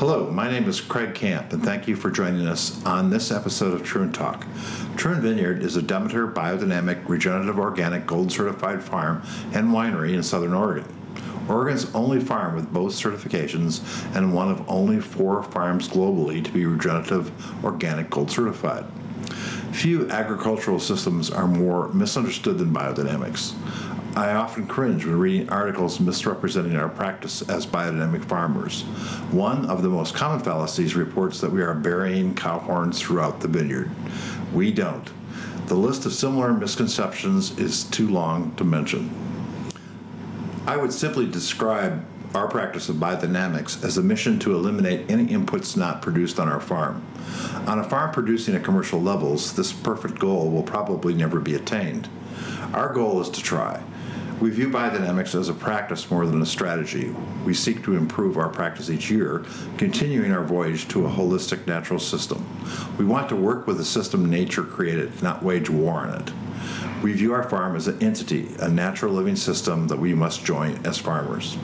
Hello, my name is Craig Camp, and thank you for joining us on this episode of Troon Talk. Troon Vineyard is a Demeter biodynamic, regenerative organic, gold certified farm and winery in southern Oregon. Oregon's only farm with both certifications and one of only four farms globally to be regenerative organic gold certified. Few agricultural systems are more misunderstood than biodynamics. I often cringe when reading articles misrepresenting our practice as biodynamic farmers. One of the most common fallacies reports that we are burying cow horns throughout the vineyard. We don't. The list of similar misconceptions is too long to mention. I would simply describe our practice of biodynamics as a mission to eliminate any inputs not produced on our farm. On a farm producing at commercial levels, this perfect goal will probably never be attained. Our goal is to try. We view biodynamics as a practice more than a strategy. We seek to improve our practice each year, continuing our voyage to a holistic natural system. We want to work with the system nature created, not wage war on it. We view our farm as an entity, a natural living system that we must join as farmers.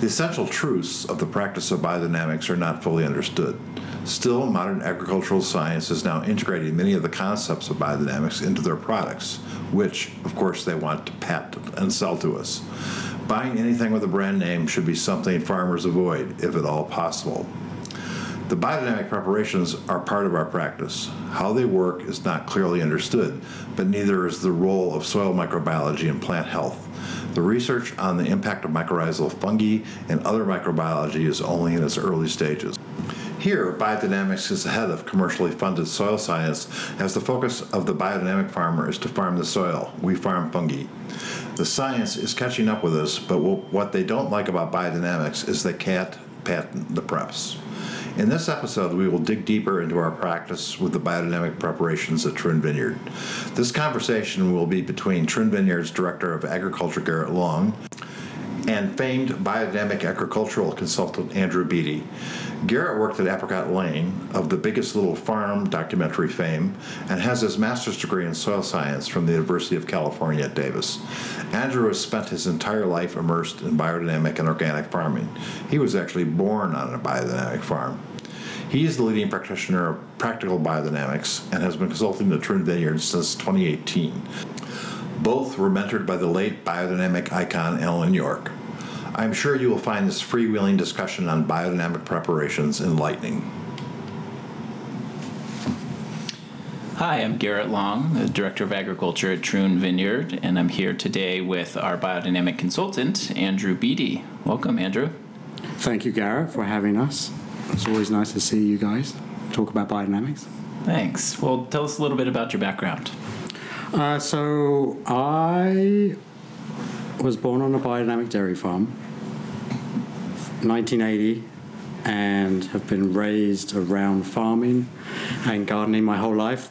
The essential truths of the practice of biodynamics are not fully understood. Still, modern agricultural science is now integrating many of the concepts of biodynamics into their products, which, of course, they want to patent and sell to us. Buying anything with a brand name should be something farmers avoid, if at all possible. The biodynamic preparations are part of our practice. How they work is not clearly understood, but neither is the role of soil microbiology in plant health. The research on the impact of mycorrhizal fungi and other microbiology is only in its early stages. Here, biodynamics is ahead of commercially funded soil science as the focus of the biodynamic farmer is to farm the soil. We farm fungi. The science is catching up with us, but what they don't like about biodynamics is they can't patent the preps. In this episode, we will dig deeper into our practice with the biodynamic preparations at Troon Vineyard. This conversation will be between Troon Vineyard's Director of Agriculture, Garett Long, and famed biodynamic agricultural consultant Andrew Beedy. Garett worked at Apricot Lane of the Biggest Little Farm documentary fame and has his master's degree in soil science from the University of California at Davis. Andrew has spent his entire life immersed in biodynamic and organic farming. He was actually born on a biodynamic farm. He is the leading practitioner of practical biodynamics and has been consulting the Troon Vineyard since 2018. Both were mentored by the late biodynamic icon Alan York. I'm sure you will find this freewheeling discussion on biodynamic preparations enlightening. Hi, I'm Garett Long, the Director of Agriculture at Troon Vineyard, and I'm here today with our biodynamic consultant, Andrew Beedy. Welcome, Andrew. Thank you, Garett, for having us. It's always nice to see you guys talk about biodynamics. Thanks. Well, tell us a little bit about your background. Uh, so, I was born on a biodynamic dairy farm 1980 and have been raised around farming and gardening my whole life.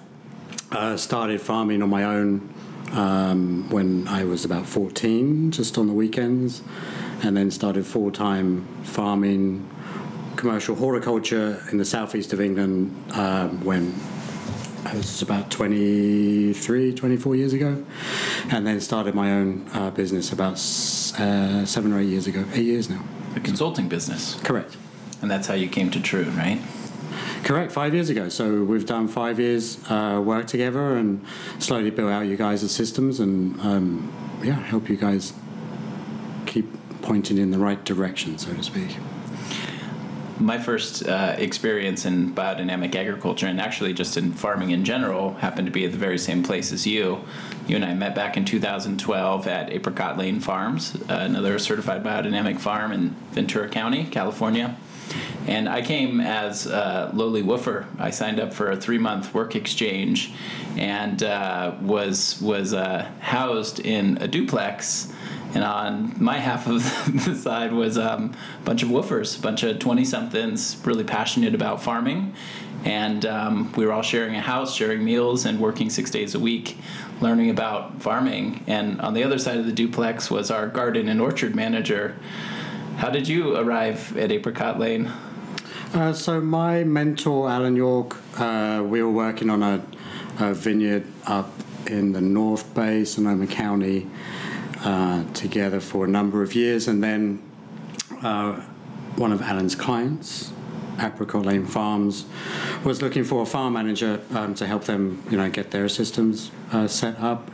Uh, started farming on my own um, when I was about 14, just on the weekends, and then started full time farming commercial horticulture in the southeast of England um, when I was about 23, 24 years ago, and then started my own uh, business about uh, seven or eight years ago, eight years now. A consulting business. Correct. And that's how you came to Troon, right? Correct, five years ago. So we've done five years uh, work together and slowly built out you guys' systems and um, yeah, help you guys keep pointing in the right direction, so to speak my first uh, experience in biodynamic agriculture and actually just in farming in general happened to be at the very same place as you. You and I met back in 2012 at Apricot Lane Farms, uh, another certified biodynamic farm in Ventura County, California. And I came as a lowly woofer. I signed up for a three month work exchange and uh, was was uh, housed in a duplex and on my half of the side was um, a bunch of woofers, a bunch of 20 somethings really passionate about farming. And um, we were all sharing a house, sharing meals, and working six days a week, learning about farming. And on the other side of the duplex was our garden and orchard manager. How did you arrive at Apricot Lane? Uh, so, my mentor, Alan York, uh, we were working on a, a vineyard up in the North Bay, Sonoma County uh, together for a number of years, and then uh, one of Alan's clients, Apricot Lane Farms, was looking for a farm manager um, to help them, you know, get their systems uh, set up.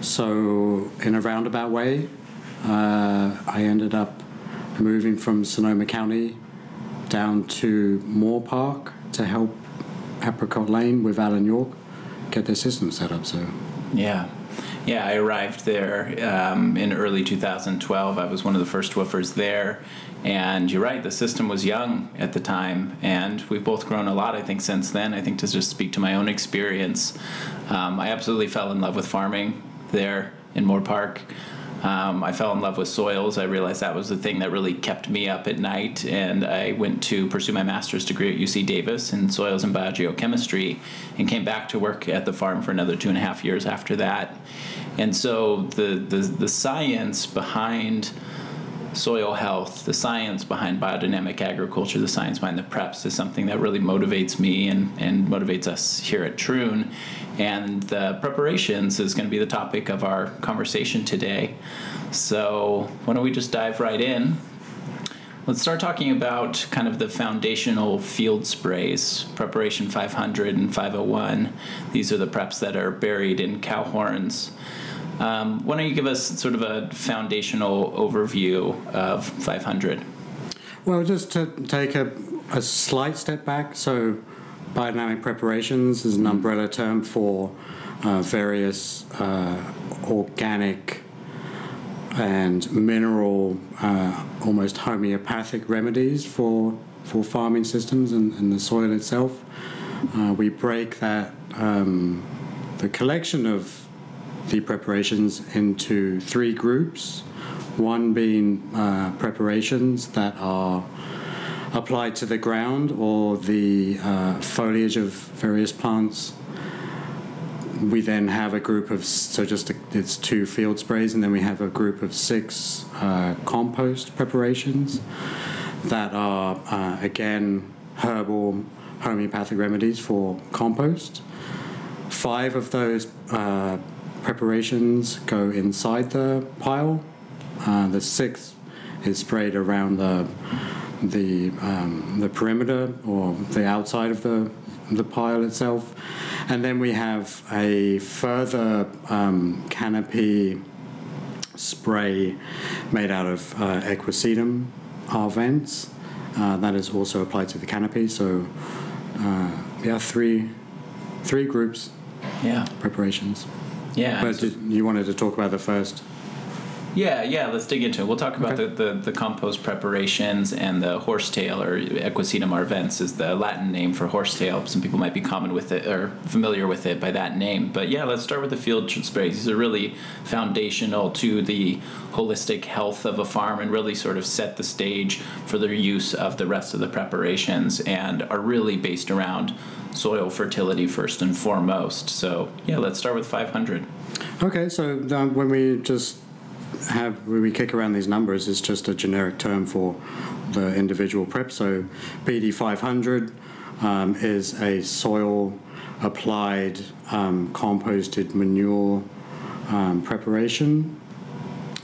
So, in a roundabout way, uh, I ended up moving from Sonoma County down to Moorpark to help Apricot Lane with Alan York get their system set up. So, Yeah. Yeah, I arrived there um, in early 2012. I was one of the first woofers there. And you're right, the system was young at the time. And we've both grown a lot, I think, since then. I think to just speak to my own experience, um, I absolutely fell in love with farming there in Moorpark. Um, I fell in love with soils. I realized that was the thing that really kept me up at night, and I went to pursue my master's degree at UC Davis in soils and biogeochemistry, and came back to work at the farm for another two and a half years after that. And so the the, the science behind soil health, the science behind biodynamic agriculture, the science behind the preps is something that really motivates me and, and motivates us here at Troon. And the preparations is going to be the topic of our conversation today. So, why don't we just dive right in? Let's start talking about kind of the foundational field sprays, preparation 500 and 501. These are the preps that are buried in cow horns. Um, why don't you give us sort of a foundational overview of 500? Well, just to take a, a slight step back, so biodynamic preparations is an umbrella term for uh, various uh, organic and mineral, uh, almost homeopathic remedies for, for farming systems and, and the soil itself. Uh, we break that, um, the collection of the preparations into three groups. One being uh, preparations that are applied to the ground or the uh, foliage of various plants. We then have a group of so just a, it's two field sprays, and then we have a group of six uh, compost preparations that are uh, again herbal homeopathic remedies for compost. Five of those uh, preparations go inside the pile. Uh, the sixth is sprayed around the the um, the perimeter or the outside of the the pile itself, and then we have a further um, canopy spray made out of uh, equisetum arvense uh, that is also applied to the canopy. So uh, yeah, three three groups Yeah. preparations. Yeah. But did, you wanted to talk about the first? Yeah, yeah, let's dig into it. We'll talk about Okay. the, the, the compost preparations and the horsetail or Equisetum arvense is the Latin name for horsetail. Some people might be common with it or familiar with it by that name. But yeah, let's start with the field sprays. These are really foundational to the holistic health of a farm and really sort of set the stage for the use of the rest of the preparations and are really based around soil fertility first and foremost. So yeah, let's start with 500. Okay, so um, when we just have we kick around these numbers, it's just a generic term for the individual prep. So BD 500 um, is a soil applied um, composted manure um, preparation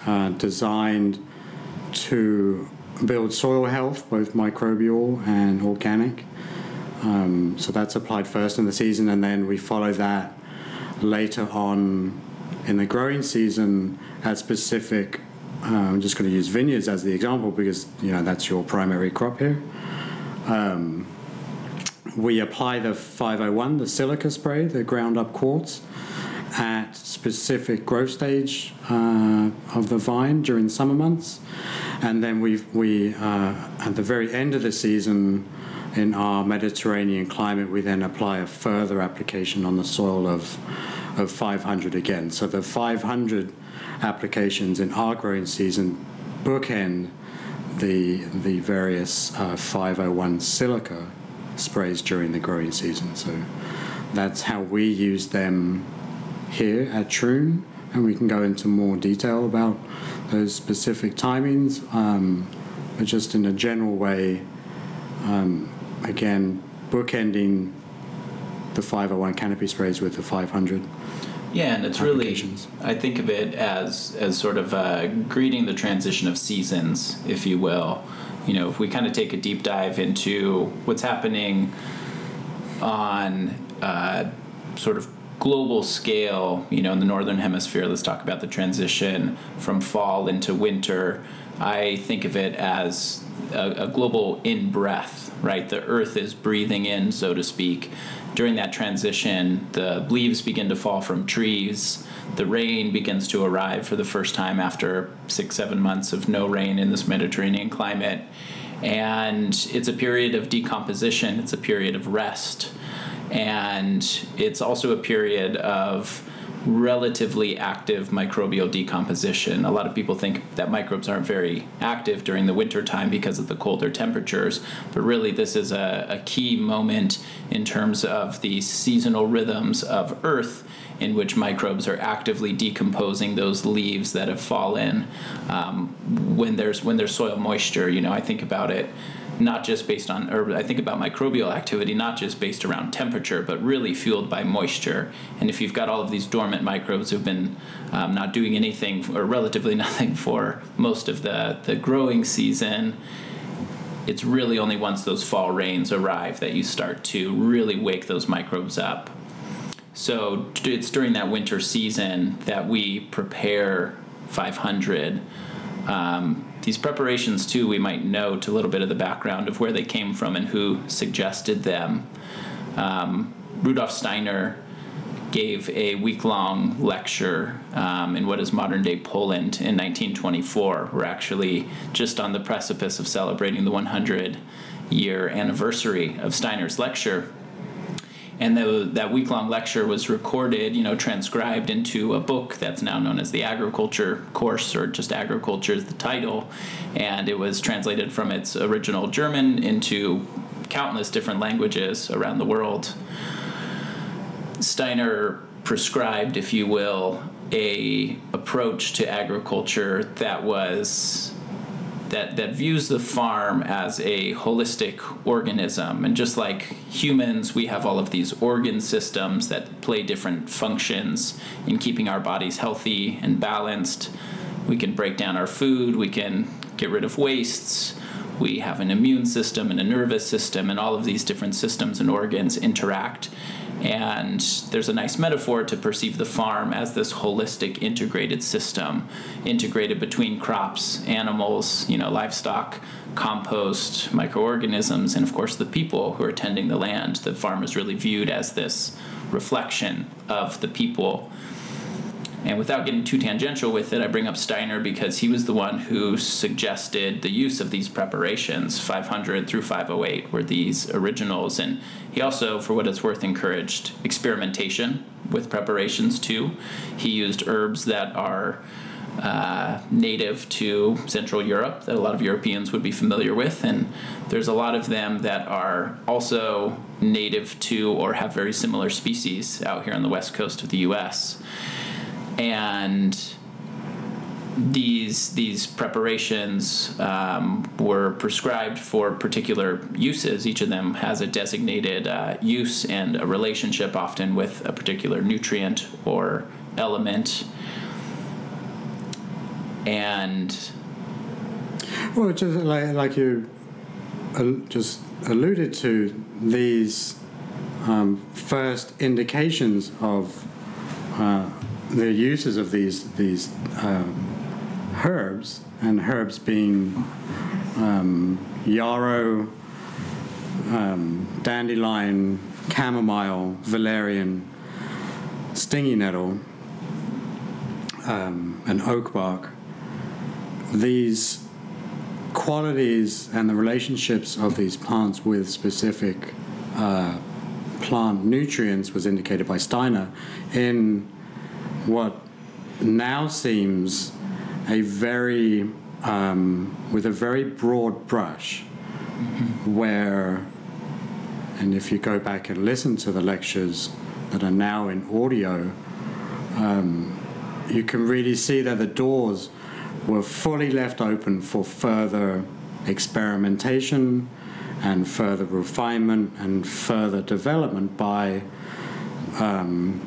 uh, designed to build soil health, both microbial and organic. Um, so that's applied first in the season, and then we follow that later on in the growing season at specific. Uh, I'm just going to use vineyards as the example because you know that's your primary crop here. Um, we apply the 501, the silica spray, the ground up quartz, at specific growth stage uh, of the vine during summer months, and then we we uh, at the very end of the season. In our Mediterranean climate, we then apply a further application on the soil of, of 500 again. So the 500 applications in our growing season bookend the the various uh, 501 silica sprays during the growing season. So that's how we use them here at Troon, and we can go into more detail about those specific timings. Um, but just in a general way, um, again, bookending the 501 canopy sprays with the 500. Yeah, and it's really. I think of it as as sort of uh, greeting the transition of seasons, if you will. You know, if we kind of take a deep dive into what's happening on uh, sort of global scale, you know, in the northern hemisphere, let's talk about the transition from fall into winter. I think of it as a, a global in breath, right? The earth is breathing in, so to speak. During that transition, the leaves begin to fall from trees. The rain begins to arrive for the first time after six, seven months of no rain in this Mediterranean climate. And it's a period of decomposition, it's a period of rest. And it's also a period of relatively active microbial decomposition. A lot of people think that microbes aren't very active during the winter time because of the colder temperatures, but really this is a, a key moment in terms of the seasonal rhythms of Earth in which microbes are actively decomposing those leaves that have fallen um, when there's when there's soil moisture. You know, I think about it not just based on, or I think about microbial activity, not just based around temperature, but really fueled by moisture. And if you've got all of these dormant microbes who've been um, not doing anything or relatively nothing for most of the, the growing season, it's really only once those fall rains arrive that you start to really wake those microbes up. So it's during that winter season that we prepare 500. Um, these preparations, too, we might note a little bit of the background of where they came from and who suggested them. Um, Rudolf Steiner gave a week long lecture um, in what is modern day Poland in 1924. We're actually just on the precipice of celebrating the 100 year anniversary of Steiner's lecture and the, that week long lecture was recorded, you know, transcribed into a book that's now known as the Agriculture course, or just Agriculture is the title, and it was translated from its original German into countless different languages around the world. Steiner prescribed, if you will, a approach to agriculture that was that, that views the farm as a holistic organism. And just like humans, we have all of these organ systems that play different functions in keeping our bodies healthy and balanced. We can break down our food, we can get rid of wastes. We have an immune system and a nervous system, and all of these different systems and organs interact and there's a nice metaphor to perceive the farm as this holistic, integrated system, integrated between crops, animals, you know, livestock, compost, microorganisms, and of course the people who are tending the land. The farm is really viewed as this reflection of the people and without getting too tangential with it, I bring up Steiner because he was the one who suggested the use of these preparations. 500 through 508 were these originals. And he also, for what it's worth, encouraged experimentation with preparations too. He used herbs that are uh, native to Central Europe that a lot of Europeans would be familiar with, and there's a lot of them that are also native to or have very similar species out here on the west coast of the U.S and these these preparations um, were prescribed for particular uses. Each of them has a designated uh, use and a relationship, often with a particular nutrient or element. And well, just like, like you just alluded to, these um, first indications of uh, the uses of these these um, herbs and herbs being um, yarrow, um, dandelion, chamomile, valerian, stingy nettle, um, and oak bark. These qualities and the relationships of these plants with specific uh, plant nutrients was indicated by Steiner in what now seems a very, um, with a very broad brush, mm-hmm. where, and if you go back and listen to the lectures that are now in audio, um, you can really see that the doors were fully left open for further experimentation and further refinement and further development by um,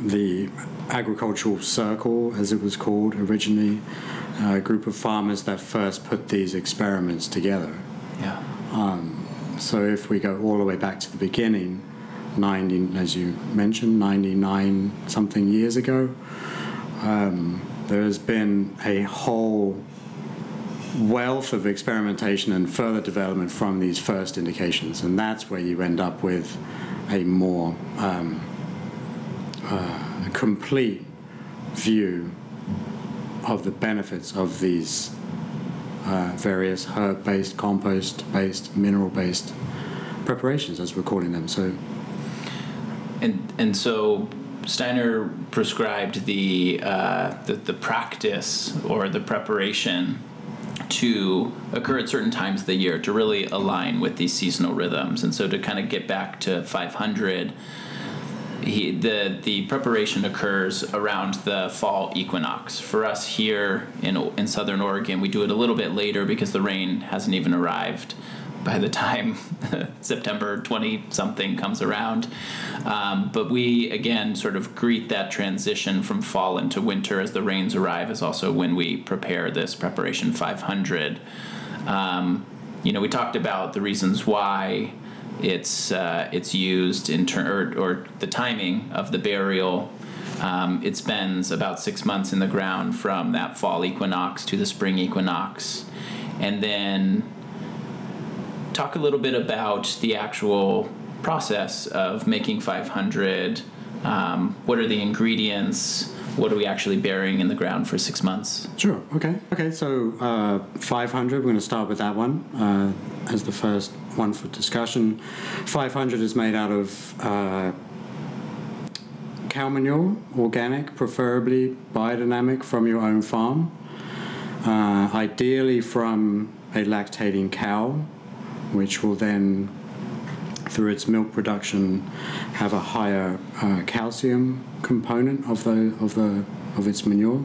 the agricultural circle, as it was called originally, a group of farmers that first put these experiments together. Yeah. So if we go all the way back to the beginning, 90, as you mentioned, 99 something years ago, um, there has been a whole wealth of experimentation and further development from these first indications, and that's where you end up with a more um, uh, complete view of the benefits of these uh, various herb-based, compost-based, mineral-based preparations, as we're calling them. So, And and so Steiner prescribed the uh, the, the practice or the preparation to occur at certain times of the year to really align with these seasonal rhythms. And so to kind of get back to 500, he, the the preparation occurs around the fall equinox. For us here in in southern Oregon, we do it a little bit later because the rain hasn't even arrived by the time September 20 something comes around. Um, but we again sort of greet that transition from fall into winter as the rains arrive, is also when we prepare this preparation 500. Um, you know, we talked about the reasons why it's uh, it's used in turn or, or the timing of the burial. Um, it spends about six months in the ground from that fall equinox to the spring equinox, and then talk a little bit about the actual process of making 500. Um, what are the ingredients? What are we actually burying in the ground for six months? sure, okay. Okay, so uh, 500, we're going to start with that one uh, as the first one for discussion. 500 is made out of uh, cow manure, organic, preferably biodynamic from your own farm, uh, ideally from a lactating cow, which will then, through its milk production, have a higher uh, calcium component of the of the of its manure.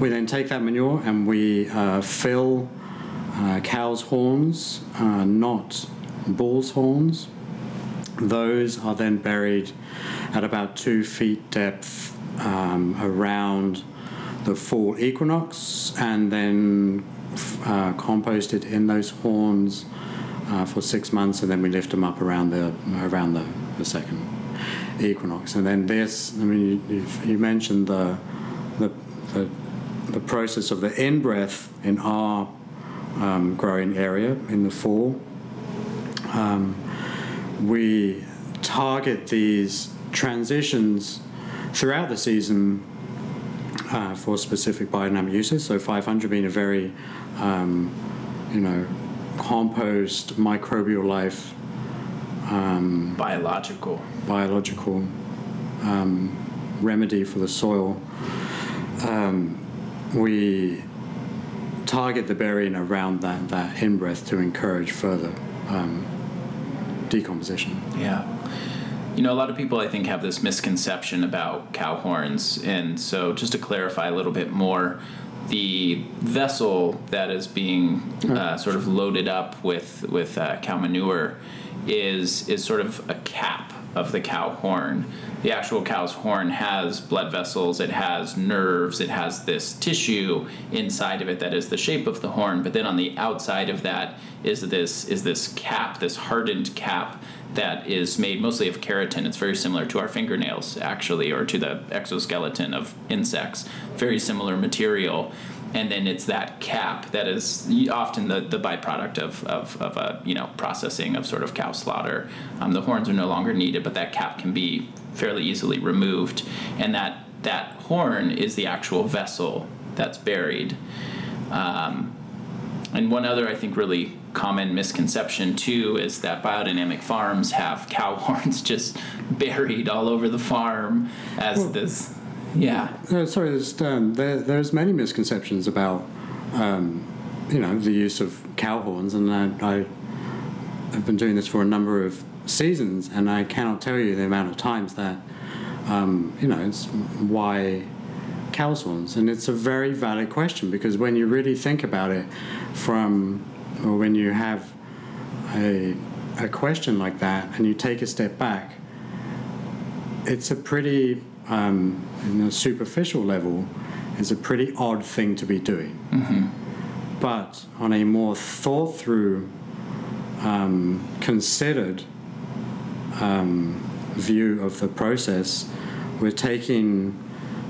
We then take that manure and we uh, fill uh, cows' horns, uh, not bulls' horns. Those are then buried at about two feet depth um, around the fall equinox and then uh, composted in those horns uh, for six months, and then we lift them up around the around the, the second equinox. And then this, I mean, you, you've, mentioned the, the the the process of the in breath in our um, growing area in the fall. Um, we target these transitions throughout the season uh, for specific biodynamic uses. So 500 being a very, um, you know, compost microbial life Biological. biological um, remedy for the soil. Um, we target the burying around that, that in breath to encourage further um, decomposition. Yeah. You know, a lot of people, I think, have this misconception about cow horns. And so, just to clarify a little bit more, the vessel that is being uh, sort of loaded up with, with uh, cow manure is, is sort of a cap of the cow horn. The actual cow's horn has blood vessels, it has nerves, it has this tissue inside of it that is the shape of the horn, but then on the outside of that is this is this cap, this hardened cap that is made mostly of keratin. It's very similar to our fingernails actually or to the exoskeleton of insects. Very similar material and then it's that cap that is often the, the byproduct of, of, of a you know processing of sort of cow slaughter. Um, the horns are no longer needed, but that cap can be fairly easily removed, and that that horn is the actual vessel that's buried. Um, and one other, I think, really common misconception too is that biodynamic farms have cow horns just buried all over the farm as Well- this. Yeah. Uh, sorry, there's, um, there, there's many misconceptions about, um, you know, the use of cow horns, and I, I have been doing this for a number of seasons, and I cannot tell you the amount of times that, um, you know, it's why horns, and it's a very valid question because when you really think about it, from or when you have a a question like that, and you take a step back, it's a pretty um, in a superficial level, is a pretty odd thing to be doing. But on a more thought through, um, considered um, view of the process, we're taking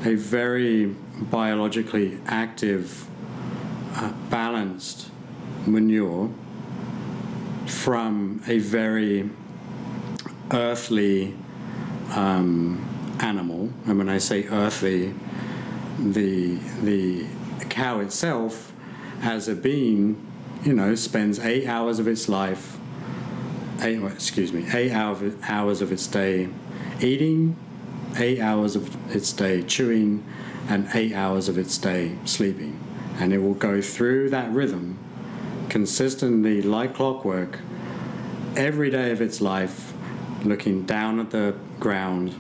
a very biologically active, uh, balanced manure from a very earthly um, animal. And when I say earthly, the the cow itself, as a being, you know, spends eight hours of its life, eight excuse me, eight hour, hours of its day eating, eight hours of its day chewing, and eight hours of its day sleeping, and it will go through that rhythm consistently, like clockwork, every day of its life, looking down at the ground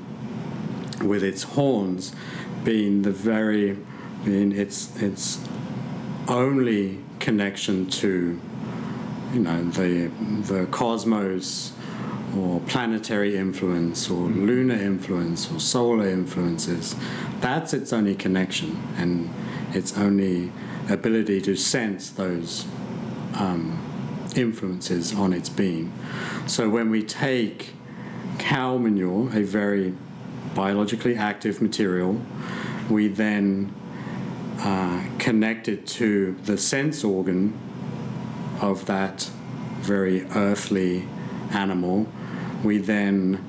with its horns being the very being its its only connection to you know the the cosmos or planetary influence or lunar influence or solar influences that's its only connection and its only ability to sense those um, influences on its being so when we take cow manure a very biologically active material. We then uh, connect it to the sense organ of that very earthly animal. We then,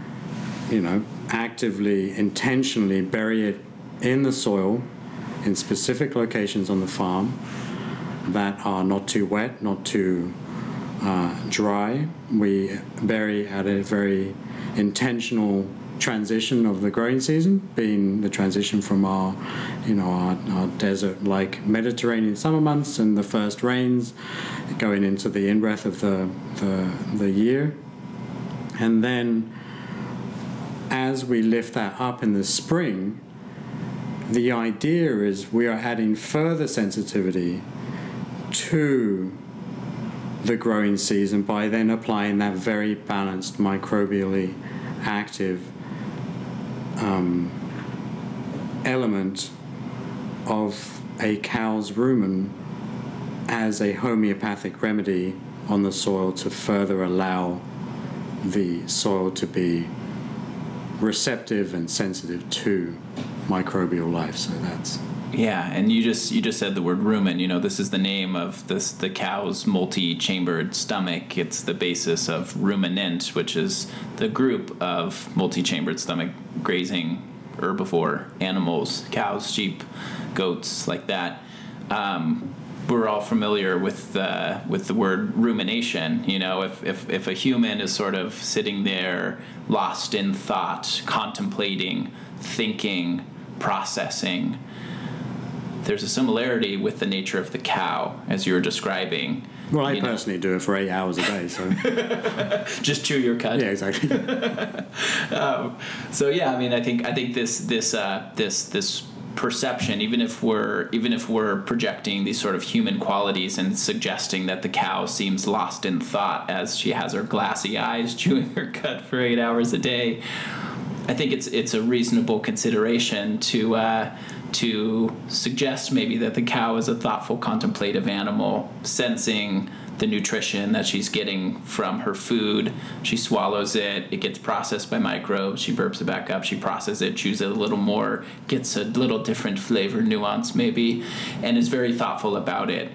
you know, actively, intentionally bury it in the soil in specific locations on the farm that are not too wet, not too uh, dry. We bury at a very intentional transition of the growing season, being the transition from our, you know, our, our desert-like Mediterranean summer months and the first rains, going into the in-breath of the, the, the year. And then as we lift that up in the spring, the idea is we are adding further sensitivity to the growing season by then applying that very balanced microbially active um, element of a cow's rumen as a homeopathic remedy on the soil to further allow the soil to be receptive and sensitive to microbial life. So that's Yeah, and you just you just said the word rumen. You know, this is the name of this the cow's multi-chambered stomach. It's the basis of ruminant, which is the group of multi-chambered stomach grazing herbivore animals, cows, sheep, goats, like that. Um, we're all familiar with uh, with the word rumination. You know, if, if if a human is sort of sitting there, lost in thought, contemplating, thinking, processing, there's a similarity with the nature of the cow, as you were describing. well, I You know, personally do it for eight hours a day. So just chew your cud. yeah, exactly. So yeah, I mean, I think I think this this uh, this this perception, even if we're even if we're projecting these sort of human qualities and suggesting that the cow seems lost in thought as she has her glassy eyes chewing her cud for eight hours a day, I think it's it's a reasonable consideration to uh, to suggest maybe that the cow is a thoughtful, contemplative animal, sensing the nutrition that she's getting from her food. She swallows it, it gets processed by microbes, she burps it back up, she processes it, chews it a little more, gets a little different flavor nuance maybe, and is very thoughtful about it.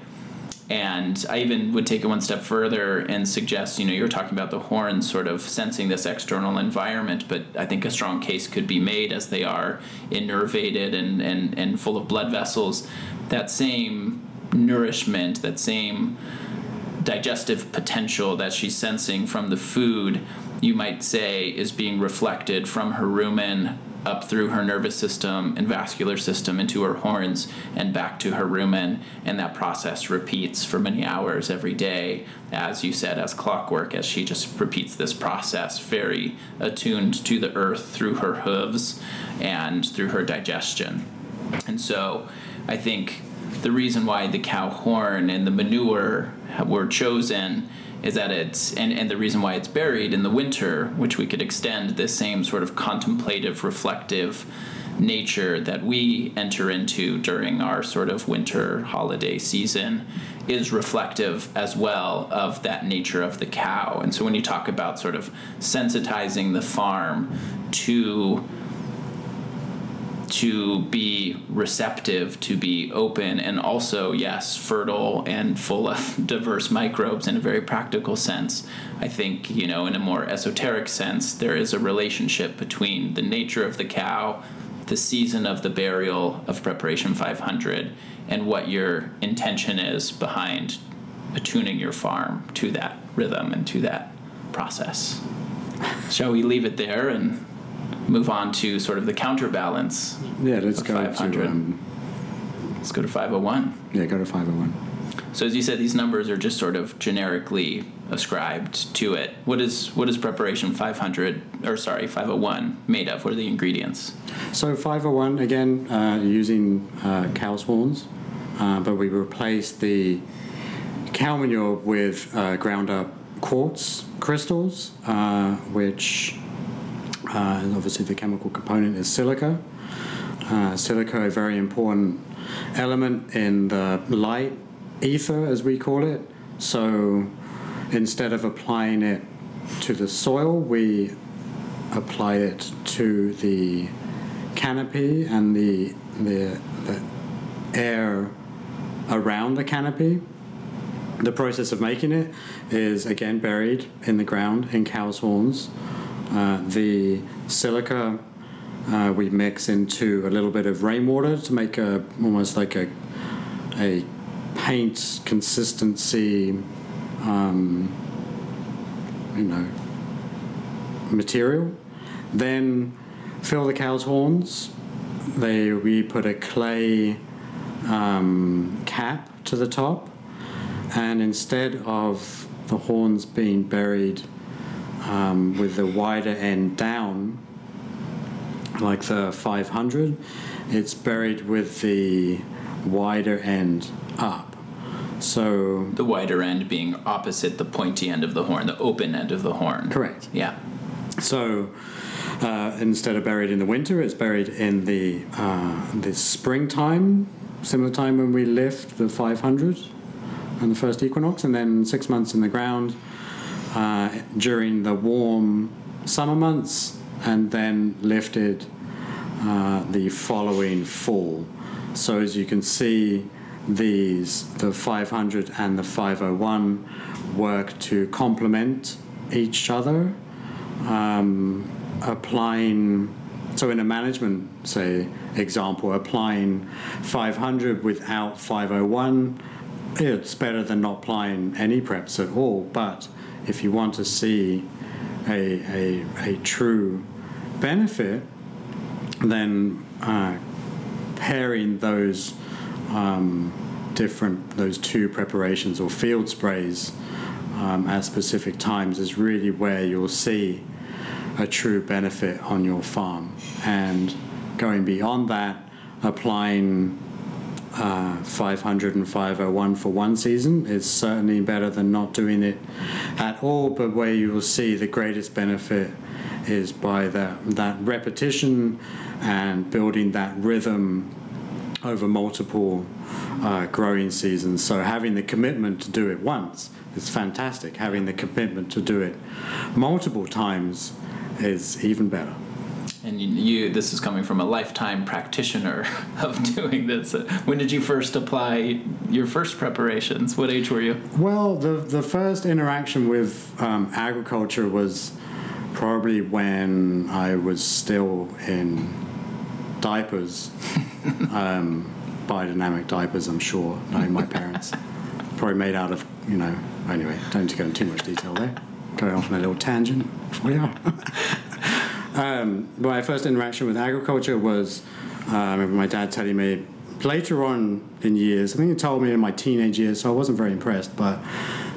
And I even would take it one step further and suggest, you know, you're talking about the horns sort of sensing this external environment, but I think a strong case could be made as they are innervated and, and, and full of blood vessels. That same nourishment, that same digestive potential that she's sensing from the food, you might say, is being reflected from her rumen up through her nervous system and vascular system into her horns and back to her rumen. And that process repeats for many hours every day, as you said, as clockwork, as she just repeats this process, very attuned to the earth through her hooves and through her digestion. And so I think the reason why the cow horn and the manure were chosen is that it's and, and the reason why it's buried in the winter, which we could extend this same sort of contemplative, reflective nature that we enter into during our sort of winter holiday season is reflective as well of that nature of the cow. And so when you talk about sort of sensitizing the farm to to be receptive, to be open, and also, yes, fertile and full of diverse microbes in a very practical sense. I think, you know, in a more esoteric sense, there is a relationship between the nature of the cow, the season of the burial of Preparation 500, and what your intention is behind attuning your farm to that rhythm and to that process. Shall we leave it there and move on to sort of the counterbalance. Yeah, let's go 500. to um, Let's go to 501. yeah, go to 501. So as you said, these numbers are just sort of generically ascribed to it. What is what is preparation 500 or sorry 501 made of? What are the ingredients? So 501 again uh, using uh, cow's horns, uh, but we replaced the cow manure with uh, ground up quartz crystals, uh, which uh, and obviously the chemical component is silica. Uh, silica, a very important element in the light ether, as we call it. So instead of applying it to the soil, we apply it to the canopy and the, the, the air around the canopy. The process of making it is again buried in the ground in cow's horns. Uh, the silica uh, we mix into a little bit of rainwater to make a almost like a a paint consistency, um, you know, material. Then fill the cow's horns. They we put a clay um, cap to the top, and instead of the horns being buried um, with the wider end down, like the 500, it's buried with the wider end up. So The wider end being opposite the pointy end of the horn, the open end of the horn. correct. Yeah. So uh, instead of buried in the winter, it's buried in the uh, the springtime, similar time when we lift the 500 and the first equinox, and then six months in the ground uh, during the warm summer months, and then lifted uh, the following fall. So as you can see, these the 500 and the 501 work to complement each other um, applying so in a management say example applying 500 without 501 it's better than not applying any preps at all but if you want to see a, a, a true benefit then uh, pairing those um, different those two preparations or field sprays um, at specific times is really where you'll see a true benefit on your farm. And going beyond that, applying uh, 500 and 501 for one season is certainly better than not doing it at all. But where you will see the greatest benefit is by that, that repetition and building that rhythm over multiple uh, growing seasons. So having the commitment to do it once is fantastic. Having the commitment to do it multiple times is even better. And you, you this is coming from a lifetime practitioner of doing this. When did you first apply your first preparations? What age were you? Well, the the first interaction with um, agriculture was probably when I was still in diapers, um, biodynamic diapers. I'm sure, knowing my parents, probably made out of you know. Anyway, don't need to go into too much detail there. Going off on a little tangent. We are. um, my first interaction with agriculture was uh, I remember my dad telling me later on in years. I think he told me in my teenage years, so I wasn't very impressed. But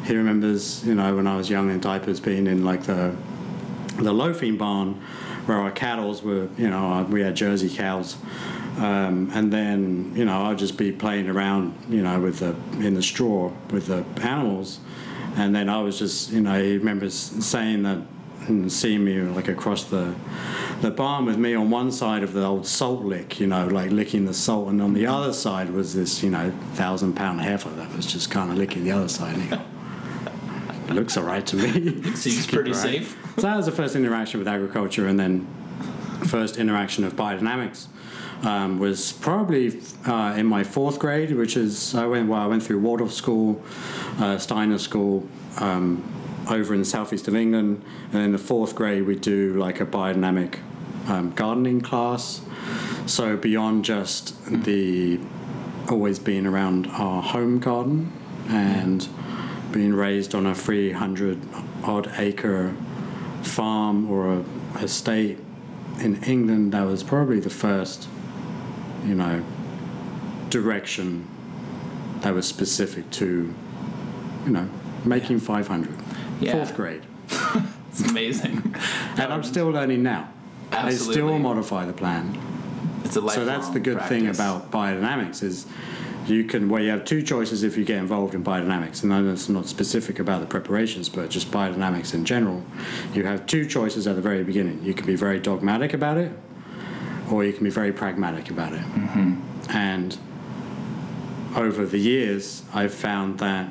he remembers, you know, when I was young in diapers, being in like the the loafing barn where our cattles were, you know, we had Jersey cows. Um, and then, you know, I'd just be playing around, you know, with the in the straw with the animals. And then I was just, you know, he remembers saying that and see me like across the the barn with me on one side of the old salt lick, you know, like licking the salt, and on the other side was this, you know, thousand pound heifer that was just kind of licking the other side. And go, looks all right to me. Seems pretty Right. safe. So that was the first interaction with agriculture, and then first interaction of biodynamics um, was probably uh, in my fourth grade, which is I went well, I went through Waldorf School, uh, Steiner School. Um, over in the southeast of England, and in the fourth grade we do like a biodynamic um, gardening class. So beyond just the always being around our home garden and being raised on a 300 odd acre farm or a estate in England, that was probably the first, you know, direction that was specific to, you know, making 500. Yeah. Fourth grade. It's amazing. And I'm still learning now. I still modify the plan. It's a So that's the good thing about biodynamics is you can well you have two choices if you get involved in biodynamics and I know it's not specific about the preparations but just biodynamics in general you have two choices at the very beginning you can be very dogmatic about it or you can be very pragmatic about it mm-hmm. and over the years I've found that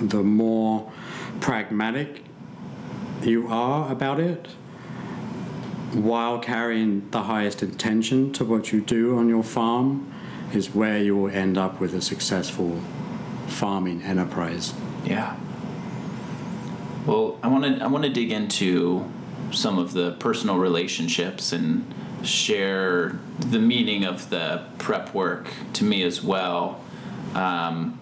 the more pragmatic you are about it while carrying the highest intention to what you do on your farm is where you will end up with a successful farming enterprise. Yeah. Well, I want to I want to dig into some of the personal relationships and share the meaning of the prep work to me as well. Um,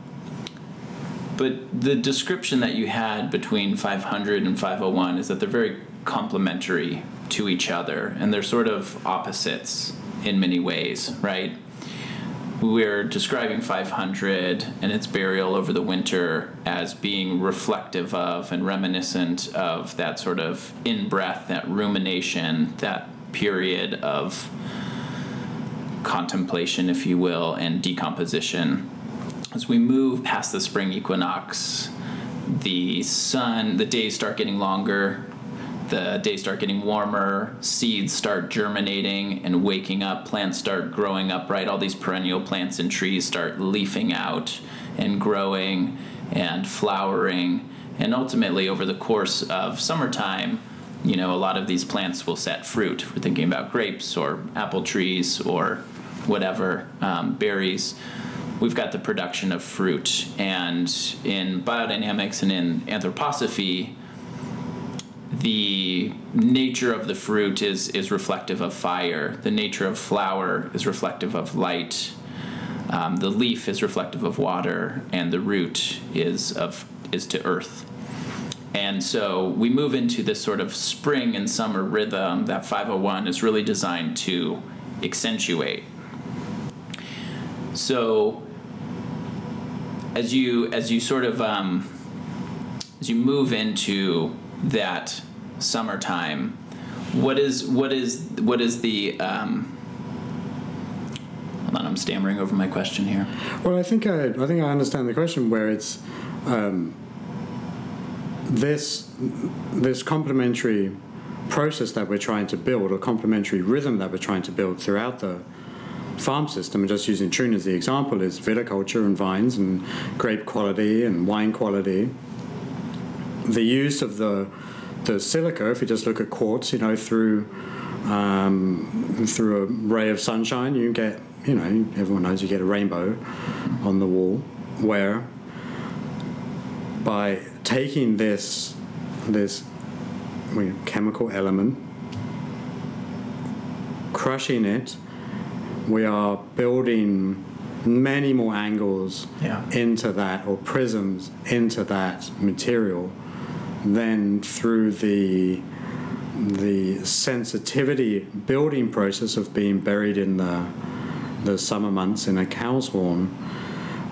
but the description that you had between 500 and 501 is that they're very complementary to each other and they're sort of opposites in many ways, right? we're describing 500 and its burial over the winter as being reflective of and reminiscent of that sort of in breath, that rumination, that period of contemplation, if you will, and decomposition. As we move past the spring equinox, the sun, the days start getting longer, the days start getting warmer, seeds start germinating and waking up, plants start growing up, right? All these perennial plants and trees start leafing out and growing and flowering. And ultimately, over the course of summertime, you know, a lot of these plants will set fruit. We're thinking about grapes or apple trees or whatever, um, berries we've got the production of fruit. And in biodynamics and in anthroposophy, the nature of the fruit is, is reflective of fire. The nature of flower is reflective of light. Um, the leaf is reflective of water, and the root is of is to earth. And so we move into this sort of spring and summer rhythm that 501 is really designed to accentuate. So as you as you sort of um, as you move into that summertime, what is what is what is the um, hold on, I'm stammering over my question here. Well, I think I, I think I understand the question where it's um, this this complementary process that we're trying to build, or complementary rhythm that we're trying to build throughout the farm system, and just using Troon as the example, is viticulture and vines and grape quality and wine quality. The use of the the silica, if you just look at quartz, you know, through um, through a ray of sunshine, you get, you know, everyone knows you get a rainbow on the wall. Where by taking this this chemical element, crushing it, we are building many more angles Yeah. into that or prisms into that material than through the the sensitivity building process of being buried in the the summer months in a cow's horn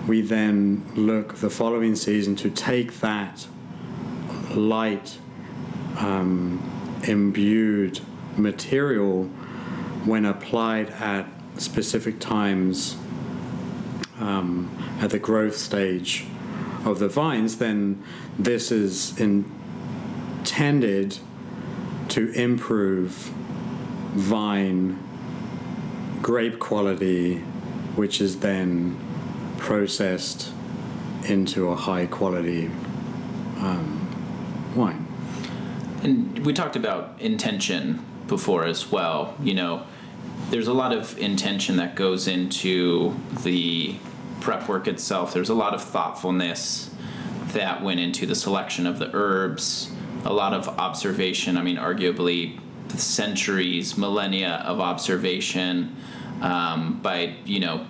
we then look the following season to take that light um, imbued material when applied at specific times um, at the growth stage of the vines, then this is in intended to improve vine grape quality, which is then processed into a high quality um, wine. And we talked about intention before as well. You know, there's a lot of intention that goes into the prep work itself. There's a lot of thoughtfulness that went into the selection of the herbs, a lot of observation. I mean, arguably centuries, millennia of observation um, by you know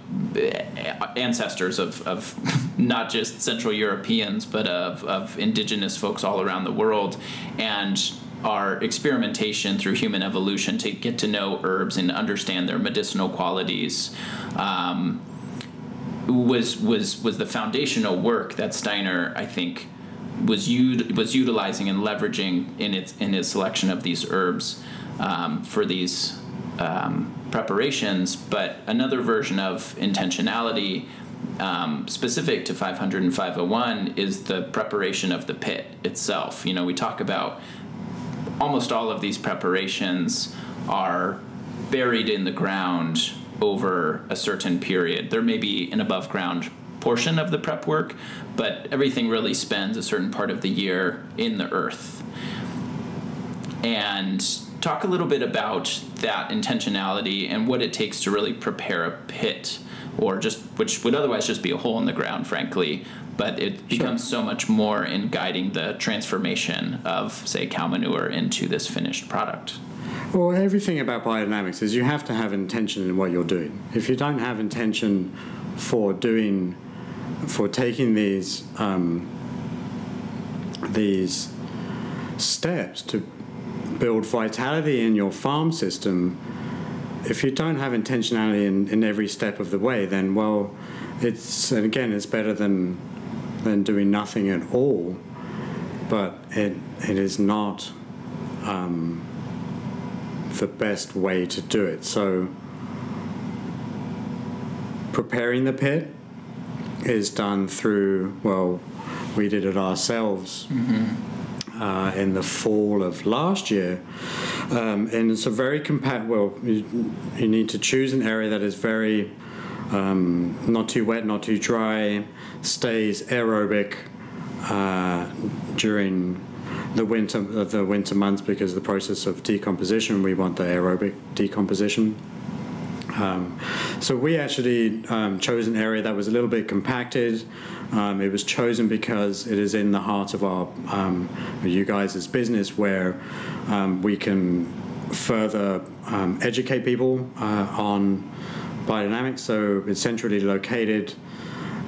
ancestors of, of not just Central Europeans, but of, of indigenous folks all around the world, and our experimentation through human evolution to get to know herbs and understand their medicinal qualities. Um, was was was the foundational work that Steiner, I think, was u- was utilizing and leveraging in its in his selection of these herbs um, for these um, preparations. But another version of intentionality um, specific to 500 and 501 is the preparation of the pit itself. You know, we talk about almost all of these preparations are buried in the ground over a certain period. There may be an above ground portion of the prep work, but everything really spends a certain part of the year in the earth. And talk a little bit about that intentionality and what it takes to really prepare a pit or just which would otherwise just be a hole in the ground frankly but it becomes so much more in guiding the transformation of say cow manure into this finished product well, everything about biodynamics is you have to have intention in what you're doing. If you don't have intention for doing, for taking these um, these steps to build vitality in your farm system, if you don't have intentionality in, in every step of the way, then well, it's and again it's better than than doing nothing at all. But it it is not. Um, the best way to do it. So, preparing the pit is done through, well, we did it ourselves mm-hmm. Uh, in the fall of last year. Um, and it's a very compact, well, you, you, need to choose an area that is very um, not too wet, not too dry, stays aerobic uh, during the winter the winter months because the process of decomposition we want the aerobic decomposition. Um, so we actually um, chose an area that was a little bit compacted. Um, it was chosen because it is in the heart of our um, you guys' business where um, we can further um, educate people uh, on biodynamics. So it's centrally located.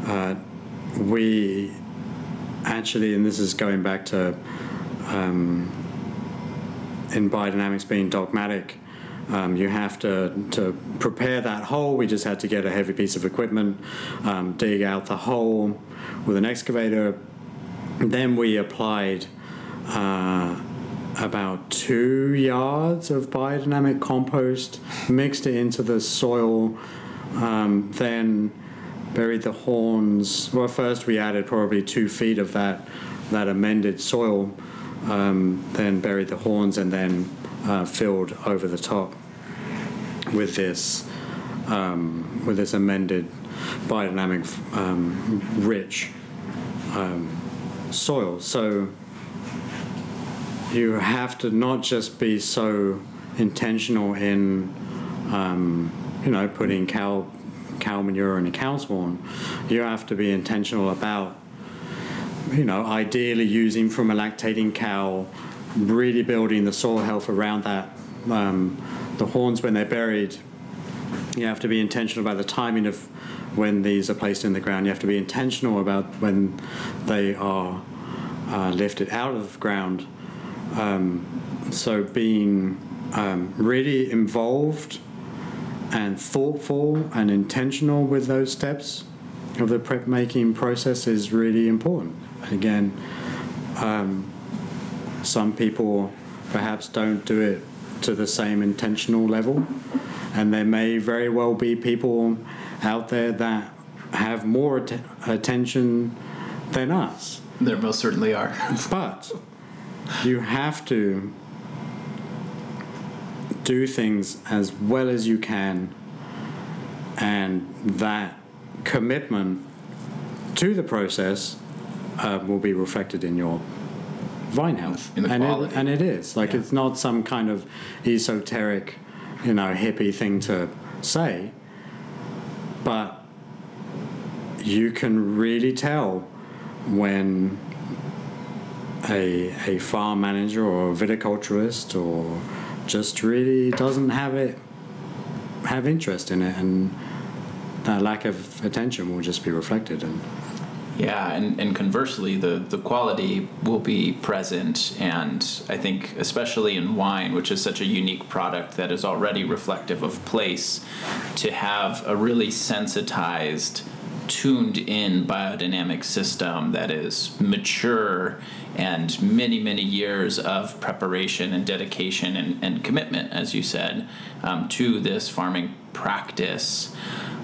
Uh, we actually, and this is going back to um, in biodynamics being dogmatic, um, you have to, to prepare that hole. We just had to get a heavy piece of equipment, um, dig out the hole with an excavator. Then we applied uh, about two yards of biodynamic compost, mixed it into the soil, um, then buried the horns. Well, first we added probably two feet of that that amended soil um, then buried the horns, and then uh, filled over the top with this um, with this amended biodynamic um, rich um, soil. So you have to not just be so intentional in um, you know putting cow cow manure in a cow's horn. You have to be intentional about you know, ideally using from a lactating cow, really building the soil health around that. Um, the horns, when they're buried, you have to be intentional about the timing of when these are placed in the ground. You have to be intentional about when they are uh, lifted out of the ground. Um, so being um, really involved and thoughtful and intentional with those steps of the prep making process is really important. Again, um, some people perhaps don't do it to the same intentional level, and there may very well be people out there that have more att- attention than us. There most certainly are. but you have to do things as well as you can, and that commitment to the process uh, will be reflected in your vine health. And, it, and it is. Like, Yeah. it's not some kind of esoteric, you know, hippie thing to say, but you can really tell when a, a farm manager or a viticulturist or just really doesn't have it have interest in it and that lack of attention will just be reflected and Yeah, and, and conversely, the, the quality will be present. And I think, especially in wine, which is such a unique product that is already reflective of place, to have a really sensitized, tuned in biodynamic system that is mature and many, many years of preparation and dedication and, and commitment, as you said, um, to this farming practice.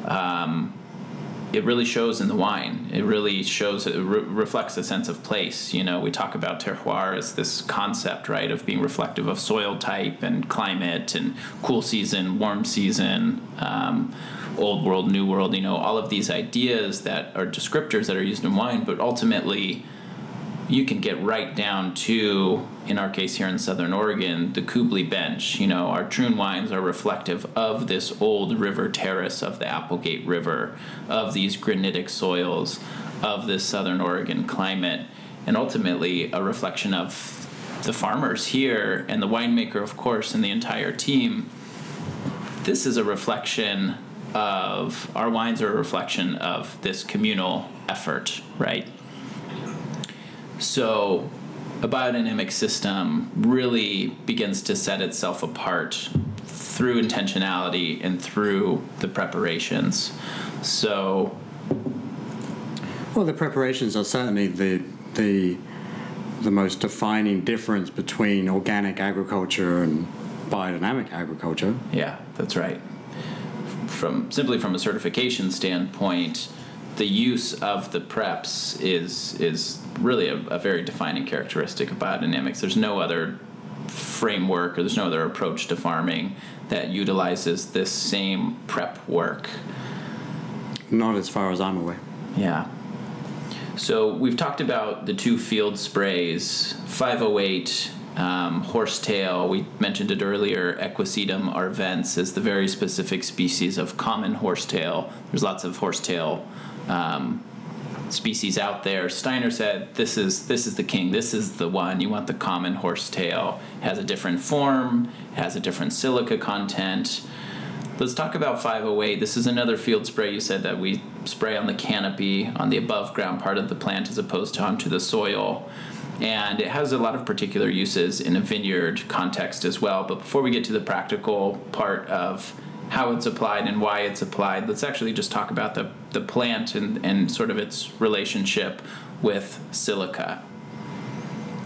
Um, it really shows in the wine. It really shows, it re- reflects a sense of place. You know, we talk about terroir as this concept, right, of being reflective of soil type and climate and cool season, warm season, um, old world, new world, you know, all of these ideas that are descriptors that are used in wine, but ultimately, you can get right down to, in our case here in Southern Oregon, the Kubli Bench. You know, our Troon wines are reflective of this old river terrace of the Applegate River, of these granitic soils, of this Southern Oregon climate, and ultimately a reflection of the farmers here and the winemaker, of course, and the entire team. This is a reflection of our wines are a reflection of this communal effort, right? So, a biodynamic system really begins to set itself apart through intentionality and through the preparations. So, well the preparations are certainly the the the most defining difference between organic agriculture and biodynamic agriculture yeah, that's right. From simply from a certification standpoint, the use of the preps is is really a, a very defining characteristic of biodynamics. There's no other framework or there's no other approach to farming that utilizes this same prep work. not as far as i'm aware Yeah. So we've talked about the two field sprays, 508, um, horsetail. We mentioned it earlier. Equisetum arvense is the very specific species of common horsetail. There's lots of horsetail um, species out there. Steiner said this is this is the king. This is the one. You want the common horsetail. Has a different form. Has a different silica content. Let's talk about 508. This is another field spray you said that we spray on the canopy, on the above ground part of the plant, as opposed to onto the soil. And it has a lot of particular uses in a vineyard context as well. But before we get to the practical part of how it's applied and why it's applied, let's actually just talk about the, the plant and, and sort of its relationship with silica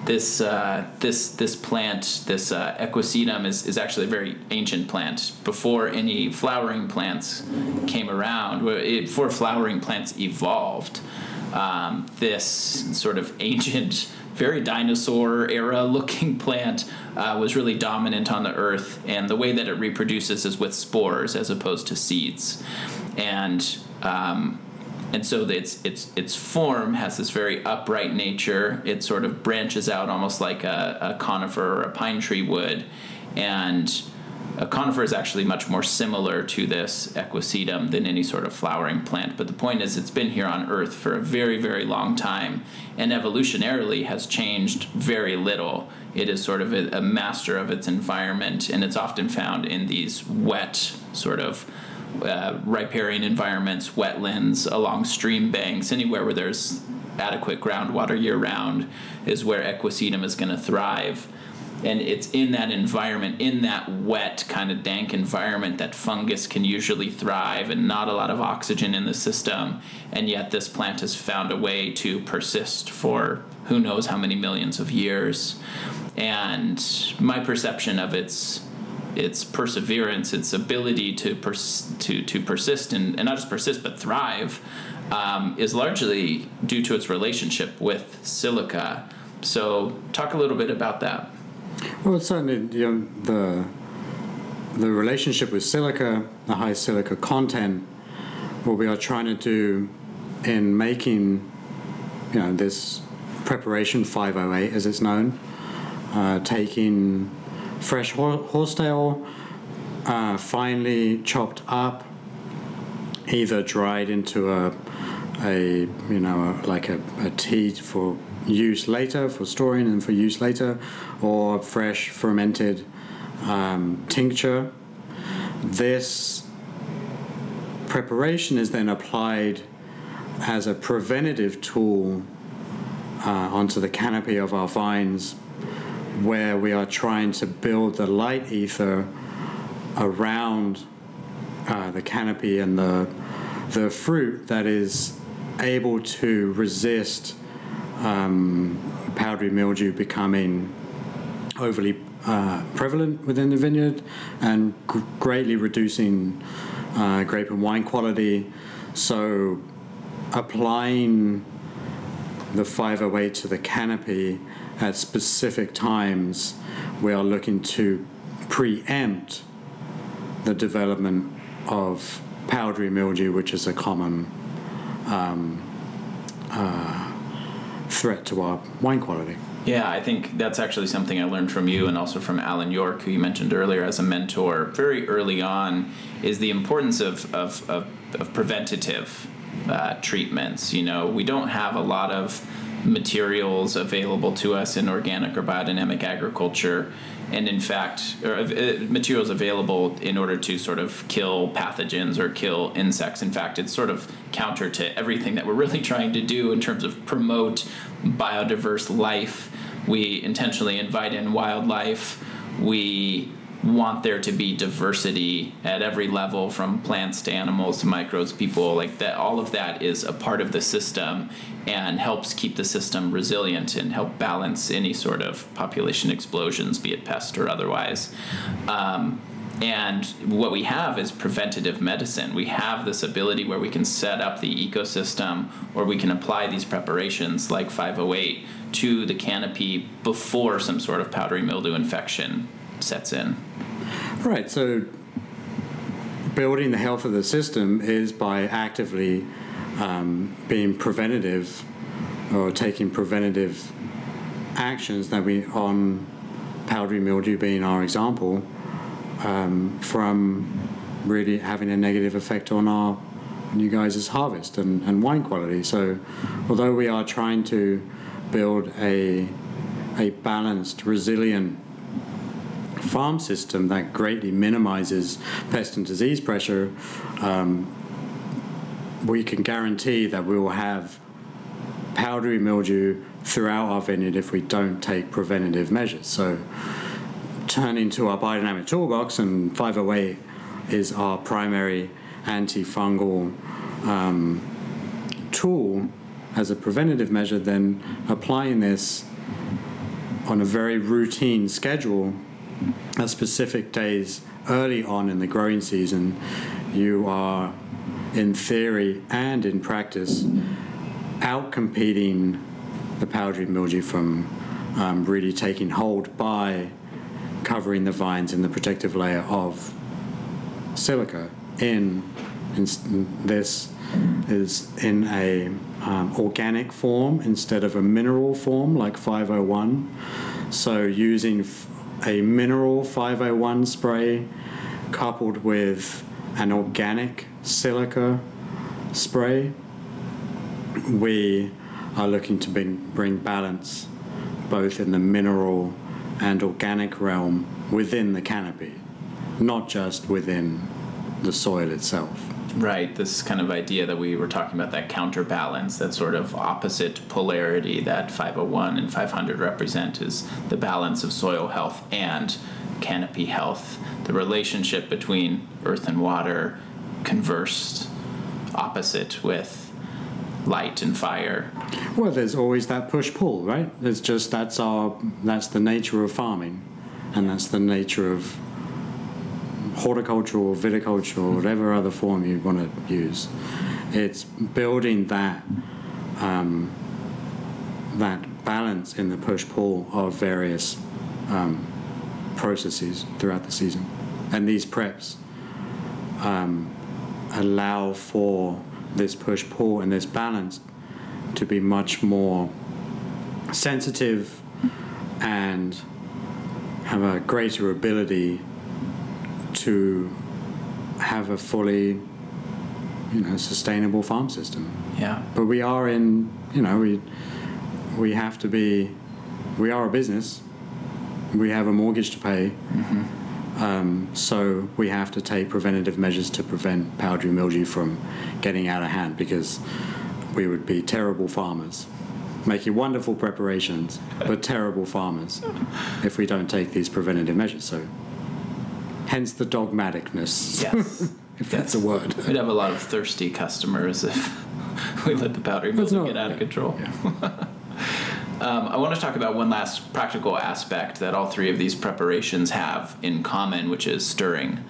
this uh, this this plant, this uh, equisetum, is, is actually a very ancient plant. Before any flowering plants came around, before flowering plants evolved, um, this sort of ancient, very dinosaur era looking plant uh, was really dominant on the earth, and the way that it reproduces is with spores as opposed to seeds, and um, and so its its its form has this very upright nature. It sort of branches out almost like a, a conifer or a pine tree would, and a conifer is actually much more similar to this equisetum than any sort of flowering plant. But the point is, it's been here on Earth for a very very long time, and evolutionarily has changed very little. It is sort of a, a master of its environment, and it's often found in these wet sort of uh, riparian environments, wetlands, along stream banks, anywhere where there's adequate groundwater year round is where equisetum is going to thrive. And it's in that environment, in that wet, kind of dank environment, that fungus can usually thrive and not a lot of oxygen in the system. And yet, this plant has found a way to persist for who knows how many millions of years. And my perception of its its perseverance, its ability to pers- to to persist and, and not just persist but thrive, um, is largely due to its relationship with silica. so, talk a little bit about that. Well, certainly, you know, the the relationship with silica, the high silica content, what we are trying to do in making, you know, this preparation 508, as it's known, uh, taking fresh horsetail, uh, finely chopped up, either dried into a, a you know, a, like a, a tea for use later, for storing and for use later, or fresh fermented um, tincture. This preparation is then applied as a preventative tool uh, onto the canopy of our vines where we are trying to build the light ether around uh, the canopy and the, the fruit that is able to resist um, powdery mildew becoming overly uh, prevalent within the vineyard and g- greatly reducing uh, grape and wine quality. So, applying the 508 to the canopy at specific times, we are looking to preempt the development of powdery mildew, which is a common um, uh, threat to our wine quality. Yeah, I think that's actually something I learned from you and also from Alan York, who you mentioned earlier as a mentor very early on, is the importance of, of, of, of preventative uh, treatments. You know, we don't have a lot of materials available to us in organic or biodynamic agriculture and in fact uh, materials available in order to sort of kill pathogens or kill insects. In fact it's sort of counter to everything that we're really trying to do in terms of promote biodiverse life. We intentionally invite in wildlife. We want there to be diversity at every level from plants to animals to microbes people like that all of that is a part of the system and helps keep the system resilient and help balance any sort of population explosions be it pest or otherwise um, and what we have is preventative medicine. We have this ability where we can set up the ecosystem or we can apply these preparations like 508 to the canopy before some sort of powdery mildew infection sets in. Right. So building the health of the system is by actively um, being preventative or taking preventative actions that we on powdery mildew being our example um, from really having a negative effect on our you guys' harvest and, and wine quality. So although we are trying to build a a balanced, resilient farm system that greatly minimizes pest and disease pressure, um, we can guarantee that we will have powdery mildew throughout our vineyard if we don't take preventative measures. So, turning to our biodynamic toolbox, and 508 is our primary antifungal um, tool as a preventative measure, then applying this on a very routine schedule at specific days early on in the growing season, you are, in theory and in practice, outcompeting the powdery mildew from um, really taking hold by covering the vines in the protective layer of silica. In, in this is in a um, organic form instead of a mineral form like 501. So using a mineral 501 spray coupled with an organic silica spray, we are looking to bring, bring balance both in the mineral and organic realm within the canopy, not just within the soil itself. Right, this kind of idea that we were talking about, that counterbalance, that sort of opposite polarity that 501 and 500 represent, is the balance of soil health and canopy health. The relationship between earth and water conversed opposite with light and fire. Well, there's always that push pull, right? It's just that's our that's the nature of farming, and that's the nature of horticulture or viticulture or whatever other form you want to use. It's building that um, that balance in the push pull of various um, processes throughout the season. And these preps um, allow for this push pull and this balance to be much more sensitive and have a greater ability to have a fully you know sustainable farm system. Yeah. but we are in you know we we have to be we are a business. We have a mortgage to pay. Um, so we have to take preventative measures to prevent powdery mildew from getting out of hand because we would be terrible farmers. Making wonderful preparations but terrible farmers if we don't take these preventative measures. So hence the dogmaticness Yes. if that's a word We'd have a lot of thirsty customers if we let the powdery That's mildew not- get out of yeah. control. um, I want to talk about one last practical aspect that all three of these preparations have in common, which is stirring.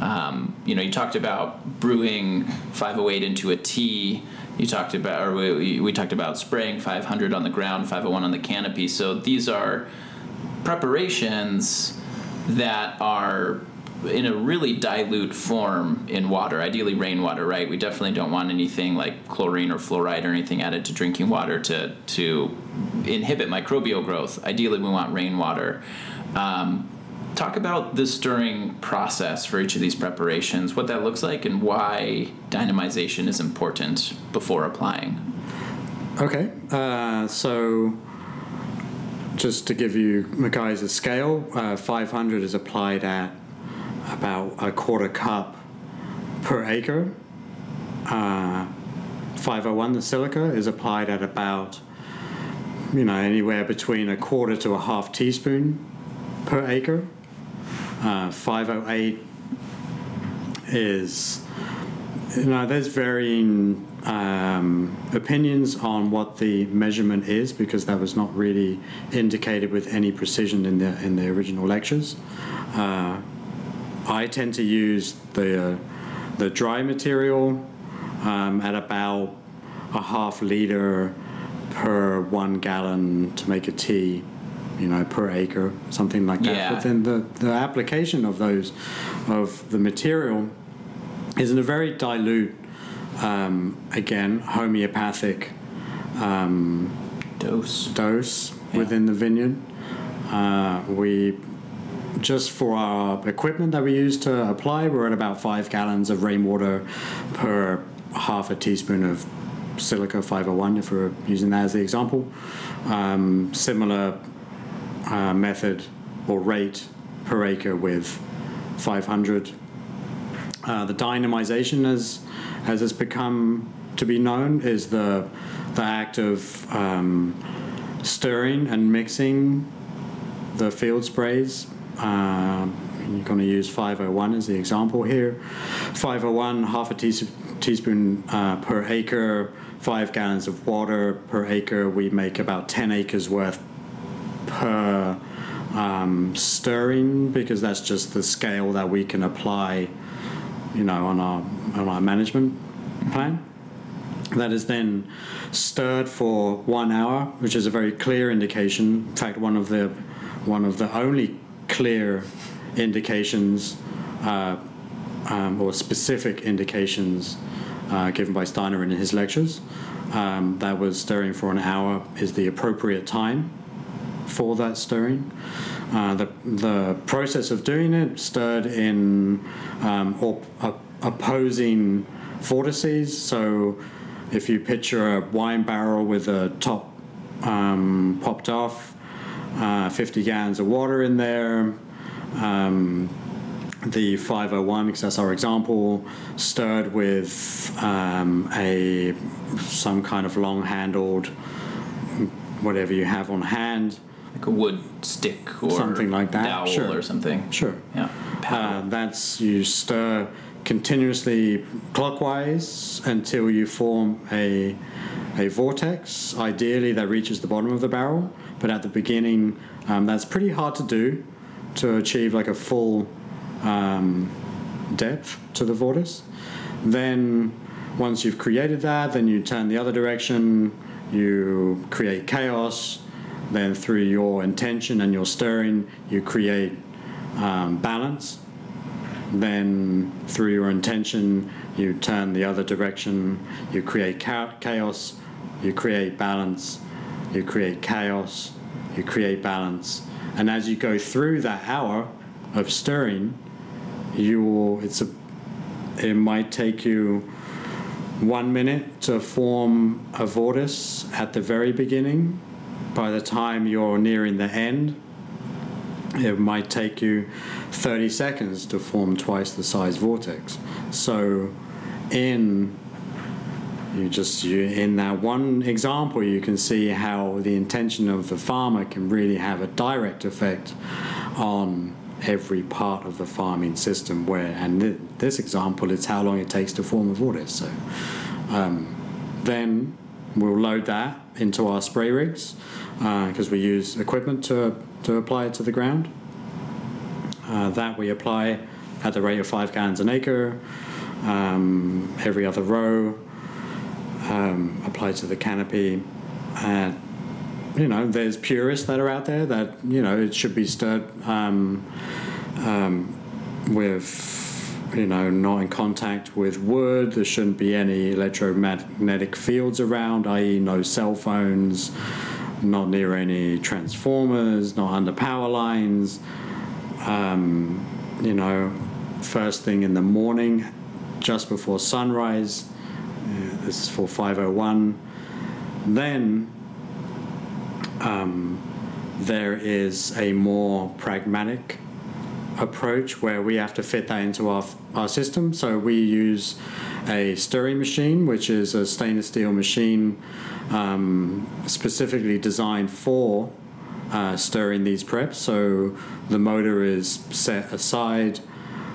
Um, you know, you talked about brewing 508 into a tea. You talked about, or we, we talked about spraying 500 on the ground, 501 on the canopy. So these are preparations that are in a really dilute form in water, ideally rainwater, right? We definitely don't want anything like chlorine or fluoride or anything added to drinking water to, to inhibit microbial growth. Ideally, we want rainwater. Um, talk about the stirring process for each of these preparations, what that looks like, and why dynamization is important before applying. Okay, uh, so just to give you a scale, uh, 500 is applied at about a quarter cup per acre. Uh, 501, the silica, is applied at about, you know, anywhere between a quarter to a half teaspoon per acre. Uh, 508 is you know, there's varying um, opinions on what the measurement is because that was not really indicated with any precision in the in the original lectures. Uh, I tend to use the uh, the dry material um, at about a half liter per one gallon to make a tea, you know, per acre, something like that. Yeah. But then the, the application of those of the material is in a very dilute, um, again, homeopathic Dose. dose Yeah. within the vineyard. Uh, we just for our equipment that we use to apply, we're at about five gallons of rainwater per half a teaspoon of silica 501, if we're using that as the example. Um, similar uh, method or rate per acre with 500. Uh, the dynamization, as as it's become to be known, is the the act of um, stirring and mixing the field sprays. Um, you're going to use 501 as the example here. 501, half a teas- teaspoon uh, per acre, five gallons of water per acre. We make about 10 acres worth per um, stirring because that's just the scale that we can apply, you know, on our on our management plan. That is then stirred for one hour, which is a very clear indication. In fact, one of the one of the only clear indications uh, um, or specific indications uh, given by Steiner in his lectures. Um, that was stirring for an hour is the appropriate time for that stirring. Uh, the, the process of doing it stirred in um, or, op- opposing vortices. So if you picture a wine barrel with a top um, popped off, uh, 50 gallons of water in there, um, the 501, because that's our example, stirred with um, a some kind of long-handled whatever you have on hand. Like a wood stick or Something like that, dowel sure. or something. Sure. Yeah. Uh, that's you stir continuously clockwise until you form a a vortex. Ideally, that reaches the bottom of the barrel, but at the beginning, um, that's pretty hard to do to achieve like a full um, depth to the vortex. Then, once you've created that, then you turn the other direction. You create chaos. then through your intention and your stirring, you create um, balance. Then through your intention, you turn the other direction, you create chaos, you create balance, you create chaos, you create balance. And as you go through that hour of stirring, you will, it's a, it might take you one minute to form a vortice at the very beginning. By the time you're nearing the end, it might take you 30 seconds to form twice the size vortex. So, in you just you in that one example, you can see how the intention of the farmer can really have a direct effect on every part of the farming system. Where and th- this example, it's how long it takes to form a vortex. So, um, then we'll load that into our spray rigs because we use equipment to, to apply it to the ground. Uh, that we apply at the rate of five gallons an acre, um, every other row, um, to the canopy. Uh, you know, there's purists that are out there that, you know, it should be stirred um, um, with you know, not in contact with wood. There shouldn't be any electromagnetic fields around, i.e., no cell phones, not near any transformers, not under power lines. Um, you know, first thing in the morning, just before sunrise. This is for 501. Then um, there is a more pragmatic approach where we have to fit that into our, our system. So we use a stirring machine, which is a stainless steel machine um, specifically designed for uh, stirring these preps. So the motor is set aside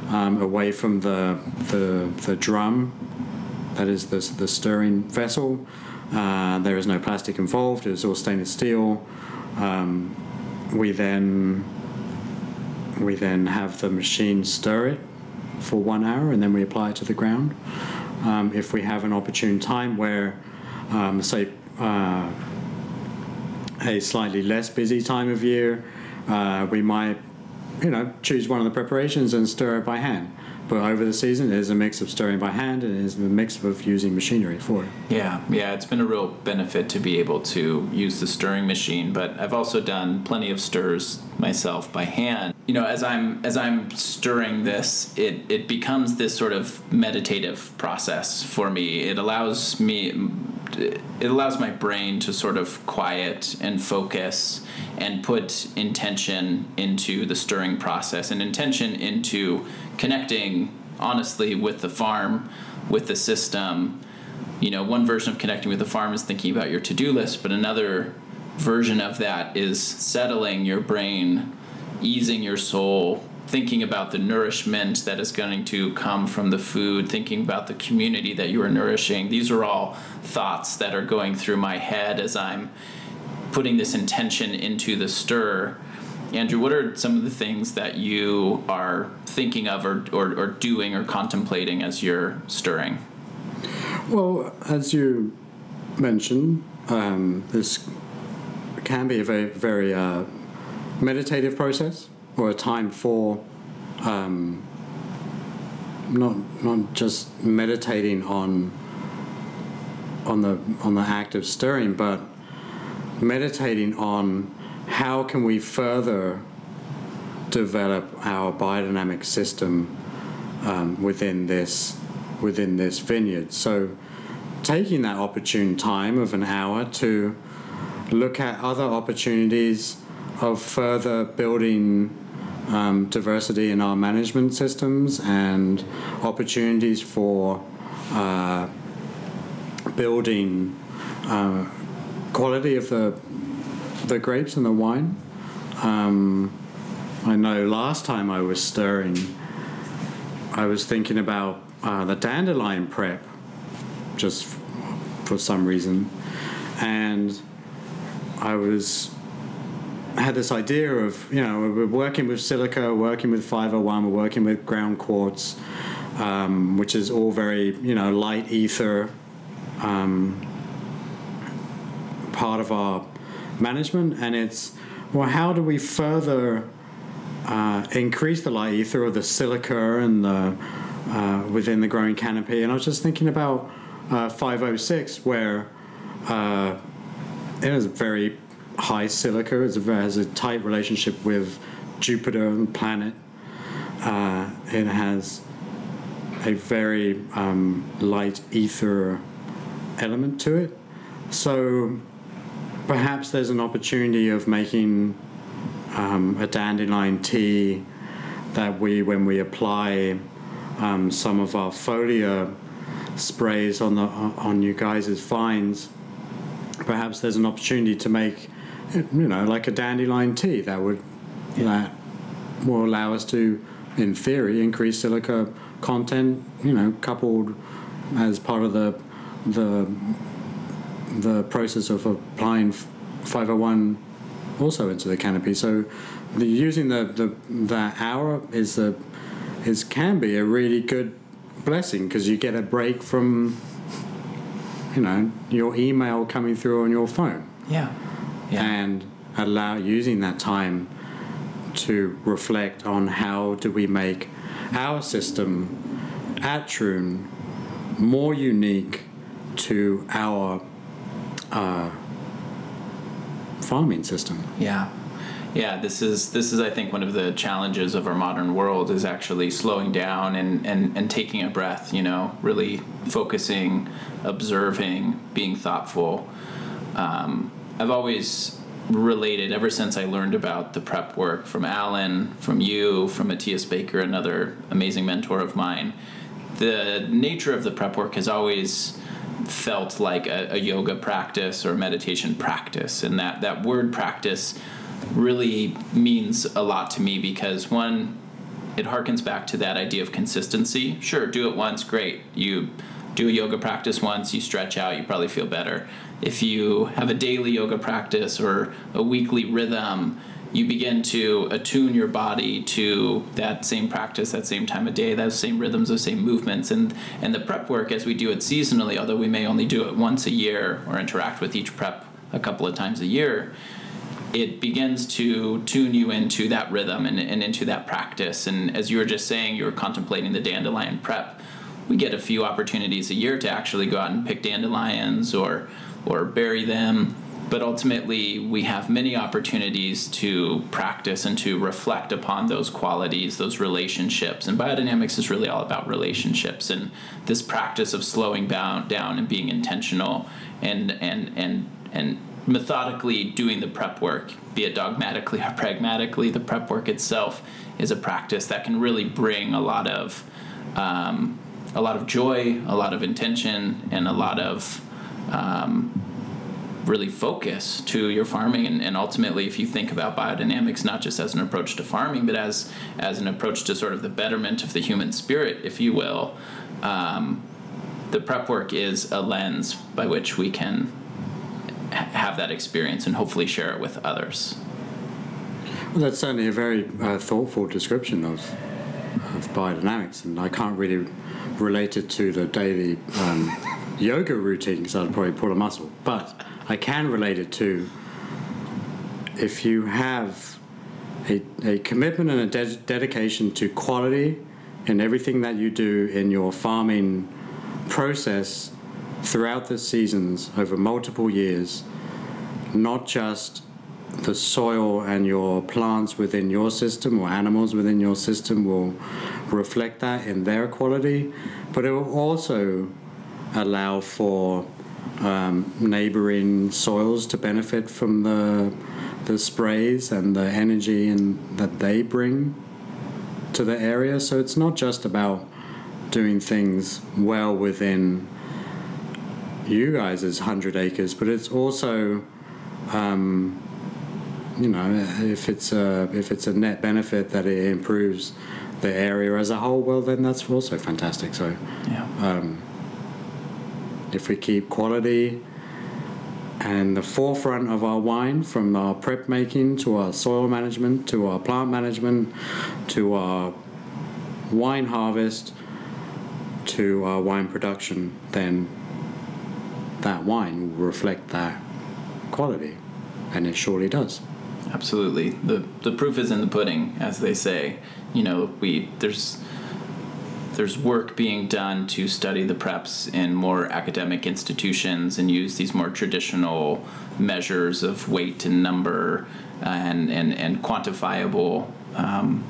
um, away from the, the, the drum, that is the, the stirring vessel. Uh, there is no plastic involved, it's all stainless steel. Um, we then we then have the machine stir it for one hour and then we apply it to the ground. Um, if we have an opportune time where, um, say, uh, a slightly less busy time of year, uh, we might, you know, choose one of the preparations and stir it by hand. But over the season, it is a mix of stirring by hand and it is a mix of using machinery for it. Yeah, yeah, it's been a real benefit to be able to use the stirring machine. But I've also done plenty of stirs myself by hand. You know, as I'm as I'm stirring this, it it becomes this sort of meditative process for me. It allows me it allows my brain to sort of quiet and focus and put intention into the stirring process and intention into connecting honestly with the farm, with the system. You know, one version of connecting with the farm is thinking about your to do list, but another version of that is settling your brain, easing your soul, thinking about the nourishment that is going to come from the food, thinking about the community that you are nourishing. These are all thoughts that are going through my head as I'm putting this intention into the stir. Andrew, what are some of the things that you are thinking of or, or, or doing or contemplating as you're stirring? Well, as you mentioned, um, this can be a very, very uh, meditative process or a time for um, not not just meditating on on the on the act of stirring, but meditating on how can we further develop our biodynamic system um, within this within this vineyard. So, taking that opportune time of an hour to look at other opportunities of further building um, diversity in our management systems and opportunities for uh, building uh, quality of the the grapes and the wine. Um, I know last time I was stirring, I was thinking about uh, the dandelion prep, just for some reason, and I was had this idea of you know we're working with silica, working with 501, we're working with ground quartz, um, which is all very you know light ether, um, part of our management, and it's well, how do we further uh, increase the light ether or the silica and the uh, within the growing canopy? And I was just thinking about uh, 506, where uh, it was very high silica, has a tight relationship with Jupiter and planet. Uh, it has a very um, light ether element to it. So perhaps there's an opportunity of making um, a dandelion tea that we, when we apply um, some of our foliar sprays on the on you guys' vines, perhaps there's an opportunity to make, you know, like a dandelion tea that would yeah. that will allow us to, in theory, increase silica content. You know, coupled as part of the the the process of applying 501 also into the canopy. So, the, using the, the the hour is the is can be a really good blessing because you get a break from you know your email coming through on your phone. Yeah. Yeah. And allow using that time to reflect on how do we make our system at Troon more unique to our uh, farming system. Yeah. Yeah, this is this is I think one of the challenges of our modern world is actually slowing down and, and, and taking a breath, you know, really focusing, observing, being thoughtful. Um, I've always related ever since I learned about the prep work from Alan, from you, from Matthias Baker, another amazing mentor of mine. The nature of the prep work has always felt like a, a yoga practice or meditation practice, and that that word practice really means a lot to me because one, it harkens back to that idea of consistency. Sure, do it once, great. You do a yoga practice once, you stretch out, you probably feel better. If you have a daily yoga practice or a weekly rhythm, you begin to attune your body to that same practice, that same time of day, those same rhythms, those same movements, and and the prep work as we do it seasonally, although we may only do it once a year or interact with each prep a couple of times a year, it begins to tune you into that rhythm and, and into that practice. And as you were just saying, you were contemplating the dandelion prep. We get a few opportunities a year to actually go out and pick dandelions or or bury them. But ultimately, we have many opportunities to practice and to reflect upon those qualities, those relationships. And biodynamics is really all about relationships and this practice of slowing down, down and being intentional and and and and methodically doing the prep work, be it dogmatically or pragmatically, the prep work itself is a practice that can really bring a lot of um, a lot of joy, a lot of intention, and a lot of um, really focus to your farming and, and, ultimately if you think about biodynamics not just as an approach to farming but as as an approach to sort of the betterment of the human spirit if you will um, the prep work is a lens by which we can have that experience and hopefully share it with others. Well, that's certainly a very uh, thoughtful description of, of biodynamics, and I can't really relate it to the daily um, yoga routine because I'd probably pull a muscle. But I can relate it to if you have a, a commitment and a de- dedication to quality in everything that you do in your farming process throughout the seasons over multiple years, not just the soil and your plants within your system or animals within your system will reflect that in their quality, but it will also allow for um, neighboring soils to benefit from the the sprays and the energy and that they bring to the area. So it's not just about doing things well within you guys' 100 acres, but it's also, um, you know, if it's a if it's a net benefit that it improves the area as a whole, well, then that's also fantastic. So, yeah. Um, if we keep quality and the forefront of our wine, from our prep making to our soil management to our plant management to our wine harvest to our wine production, then that wine will reflect that quality. and it surely does. Absolutely. The the proof is in the pudding, as they say. You know, we there's there's work being done to study the preps in more academic institutions and use these more traditional measures of weight and number and and, and quantifiable um,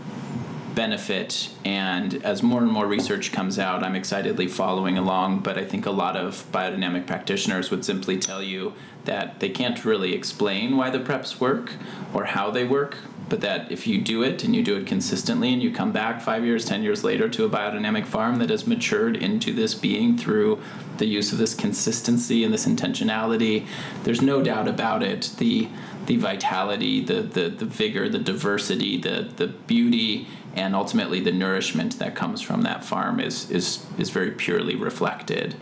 benefit. And as more and more research comes out, I'm excitedly following along. But I think a lot of biodynamic practitioners would simply tell you that they can't really explain why the preps work or how they work, but that if you do it and you do it consistently and you come back five years, ten years later to a biodynamic farm that has matured into this being through the use of this consistency and this intentionality, there's no doubt about it. The the vitality, the, the, the vigor, the diversity, the, the beauty, and ultimately the nourishment that comes from that farm is, is, is very purely reflected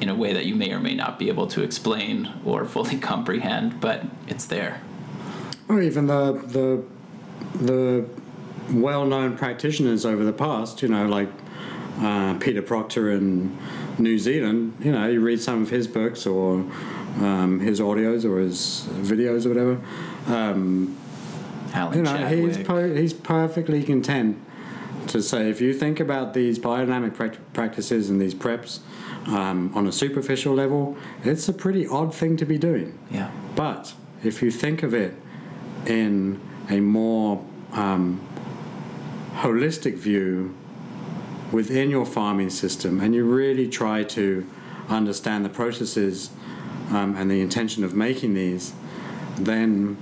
in a way that you may or may not be able to explain or fully comprehend, but it's there. Or even the the the well-known practitioners over the past, you know, like uh, Peter Proctor in New Zealand. You know, you read some of his books or um, his audios or his videos or whatever. Um, Alan you know, Chadwick. he's he's perfectly content to say if you think about these biodynamic prac- practices and these preps um, on a superficial level, it's a pretty odd thing to be doing. yeah. But if you think of it in a more um, holistic view within your farming system, and you really try to understand the processes um, and the intention of making these, then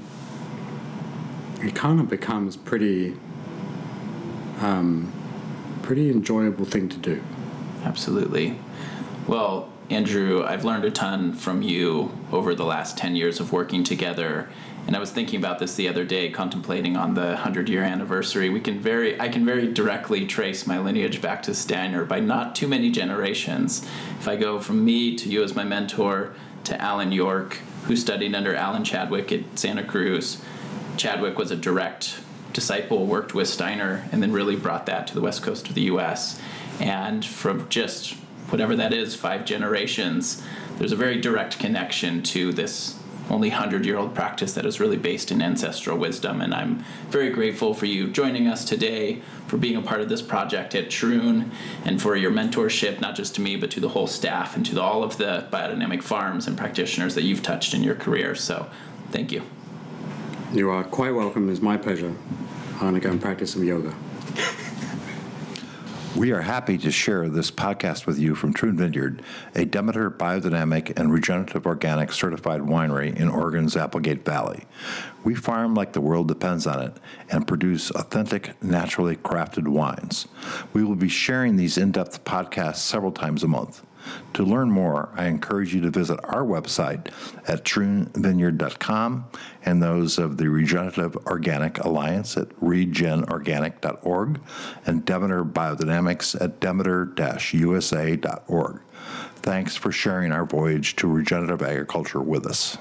it kind of becomes pretty, um, pretty enjoyable thing to do. Absolutely. Well, Andrew, I've learned a ton from you over the last 10 years of working together. And I was thinking about this the other day, contemplating on the 100 year anniversary. We can very, I can very directly trace my lineage back to Steiner by not too many generations. If I go from me to you as my mentor to Alan York, who studied under Alan Chadwick at Santa Cruz, Chadwick was a direct disciple, worked with Steiner, and then really brought that to the west coast of the US. And from just whatever that is, five generations, there's a very direct connection to this only 100 year old practice that is really based in ancestral wisdom. And I'm very grateful for you joining us today, for being a part of this project at Troon, and for your mentorship, not just to me, but to the whole staff and to all of the biodynamic farms and practitioners that you've touched in your career. So thank you. You are quite welcome. It's my pleasure. I'm going to go and practice some yoga. We are happy to share this podcast with you from Troon Vineyard, a Demeter biodynamic and regenerative organic certified winery in Oregon's Applegate Valley. We farm like the world depends on it and produce authentic, naturally crafted wines. We will be sharing these in depth podcasts several times a month. To learn more, I encourage you to visit our website at troonvineyard.com and those of the Regenerative Organic Alliance at regenorganic.org and Demeter Biodynamics at demeter-usa.org. Thanks for sharing our voyage to regenerative agriculture with us.